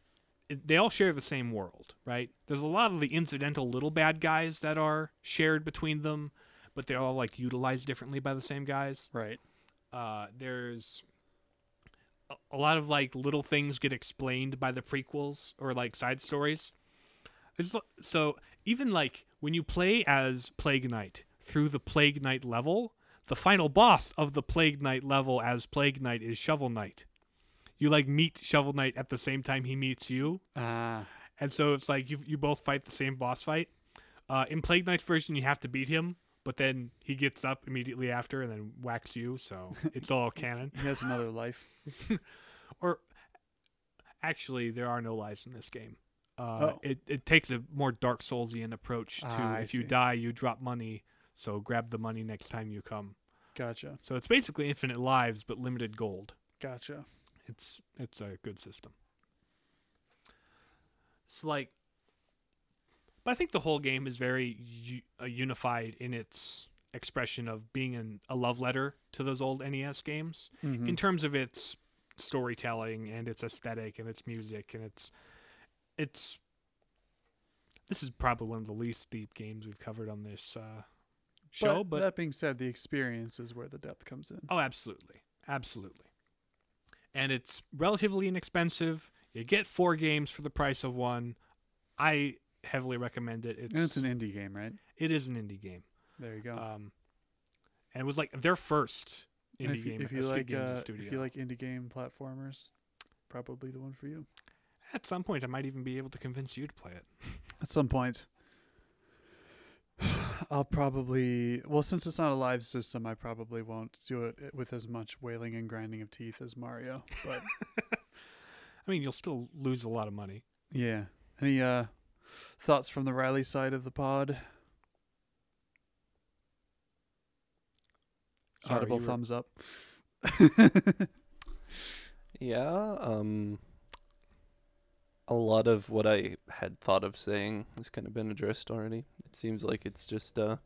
Speaker 1: it, they all share the same world, right? There's a lot of the incidental little bad guys that are shared between them, but they're all like utilized differently by the same guys.
Speaker 3: Right.
Speaker 1: Uh, there's a, a lot of like little things get explained by the prequels or like side stories. It's, so even like when you play as Plague Knight through the Plague Knight level, the final boss of the Plague Knight level as Plague Knight is Shovel Knight. You like meet Shovel Knight at the same time he meets you,
Speaker 3: Ah.
Speaker 1: and so it's like you you both fight the same boss fight. Uh, in Plague Knight's version, you have to beat him, but then he gets up immediately after and then whacks you, so it's all canon.
Speaker 3: he has another life.
Speaker 1: Or actually, there are no lives in this game. Uh,
Speaker 3: Oh.
Speaker 1: it it takes a more Dark Soulsian approach to
Speaker 3: Ah,
Speaker 1: if you die, you drop money. So grab the money next time you come.
Speaker 3: Gotcha.
Speaker 1: So it's basically infinite lives but limited gold.
Speaker 3: Gotcha.
Speaker 1: It's it's a good system. It's like, but I think the whole game is very u- uh, unified in its expression of being an, a love letter to those old NES games
Speaker 3: Mm-hmm.
Speaker 1: in terms of its storytelling and its aesthetic and its music and its it's. This is probably one of the least deep games we've covered on this uh, show, but
Speaker 3: that being said, the experience is where the depth comes in.
Speaker 1: Oh, absolutely. Absolutely. And it's relatively inexpensive. You get four games for the price of one. I heavily recommend it. It's,
Speaker 3: and it's an indie game, right?
Speaker 1: it is an indie game.
Speaker 3: There you go.
Speaker 1: Um, and it was like their first indie
Speaker 3: if,
Speaker 1: game
Speaker 3: if you like,
Speaker 1: Games
Speaker 3: uh,
Speaker 1: Studio.
Speaker 3: if you like indie game platformers, probably the one for you.
Speaker 1: At some point, I might even be able to convince you to play it.
Speaker 3: At some point, I'll probably well, since it's not a live system, I probably won't do it with as much wailing and grinding of teeth as Mario. But
Speaker 1: I mean, you'll still lose a lot of money.
Speaker 3: yeah, any uh thoughts from the Riley side of the pod?
Speaker 1: Sorry,
Speaker 3: Audible
Speaker 1: were-
Speaker 3: thumbs up.
Speaker 2: Yeah, um a lot of what I had thought of saying has kind of been addressed already. It seems like it's just uh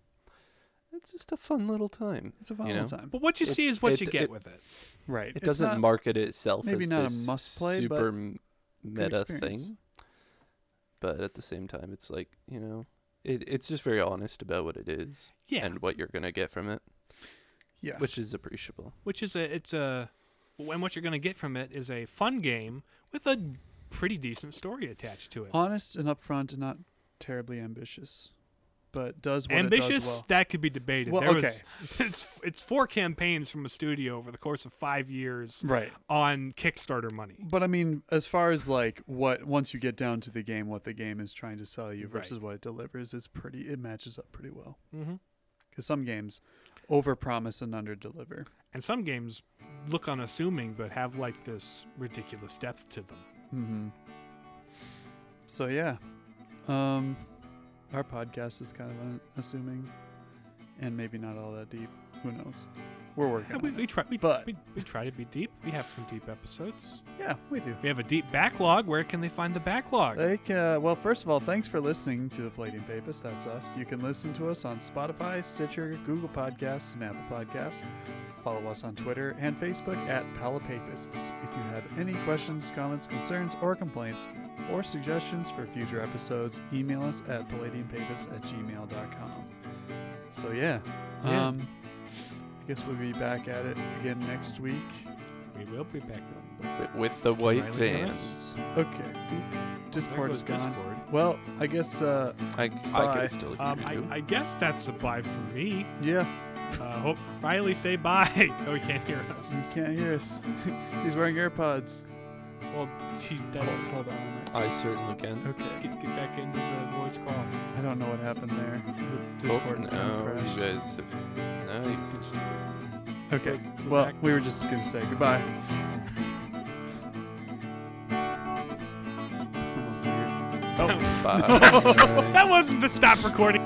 Speaker 2: it's just a fun little time.
Speaker 3: It's a fun
Speaker 2: You
Speaker 3: little
Speaker 2: know?
Speaker 3: time,
Speaker 1: But what you see is what
Speaker 2: it-
Speaker 1: you get
Speaker 2: it-
Speaker 1: with it.
Speaker 3: right?
Speaker 2: It
Speaker 3: It's
Speaker 2: doesn't
Speaker 3: not-
Speaker 2: market itself
Speaker 3: maybe
Speaker 2: as
Speaker 3: not a must-play, but
Speaker 2: super m- meta
Speaker 3: experience.
Speaker 2: thing. But at the same time it's like, you know, it, it's just very honest about what it is
Speaker 1: Yeah.
Speaker 2: and what you're going to get from it,
Speaker 3: yeah,
Speaker 2: which is appreciable.
Speaker 1: which is a it's a and what you're going to get from it is a fun game with a pretty decent story attached to it.
Speaker 3: honest and upfront and not terribly ambitious, but does what
Speaker 1: Ambitious,
Speaker 3: it does well.
Speaker 1: that could be debated.
Speaker 3: Well,
Speaker 1: there
Speaker 3: okay.
Speaker 1: was, it's it's four campaigns from a studio over the course of five years
Speaker 3: Right.
Speaker 1: on Kickstarter money.
Speaker 3: But I mean, as far as like what once you get down to the game, what the game is trying to sell you
Speaker 1: Right.
Speaker 3: versus what it delivers is pretty. It matches up pretty well. Because some games overpromise and underdeliver.
Speaker 1: And some games look unassuming, but have like this ridiculous depth to them.
Speaker 3: Mm-hmm. So yeah, um, our podcast is kind of unassuming, and maybe not all that deep. Who knows? We're working.
Speaker 1: Yeah,
Speaker 3: on
Speaker 1: we,
Speaker 3: it.
Speaker 1: we try we,
Speaker 3: But-
Speaker 1: we, we try to be deep. We have some deep episodes.
Speaker 3: Yeah, we do.
Speaker 1: We have a deep backlog. Where can they find the backlog?
Speaker 3: Like, uh, well, first of all, thanks for listening to the Palladium Papist. That's us. You can listen to us on Spotify, Stitcher, Google Podcasts, and Apple Podcasts. Follow us on Twitter and Facebook at Palapapists. If you have any questions, comments, concerns, or complaints, or suggestions for future episodes, email us at palladiumpapists at gmail.com. So, yeah.
Speaker 1: Yeah.
Speaker 3: Um, I guess we'll be back at it again next week.
Speaker 1: We will be back on.
Speaker 2: With, with the white
Speaker 1: Riley
Speaker 2: vans.
Speaker 3: Okay. Discord is gone.
Speaker 1: Discord.
Speaker 3: Well, I guess. Uh,
Speaker 2: I, I can still hear
Speaker 1: Um, I,
Speaker 2: you.
Speaker 1: I guess that's a bye for me.
Speaker 3: yeah,
Speaker 1: Uh, hope Riley say bye. oh, he can't hear us.
Speaker 3: you can't hear us. He's wearing AirPods.
Speaker 1: Well, she that,
Speaker 3: Hold, hold on.
Speaker 2: I certainly can.
Speaker 3: Okay.
Speaker 1: get, get back into the voice call.
Speaker 3: I don't know what happened there. The Discord
Speaker 2: oh, no,
Speaker 3: crashed.
Speaker 2: you guys have. No, you can
Speaker 3: Okay.
Speaker 1: Go
Speaker 3: Well,
Speaker 1: back.
Speaker 3: we were just gonna say goodbye. That was weird.
Speaker 1: Oh.
Speaker 2: Bye.
Speaker 1: that wasn't the stop recording.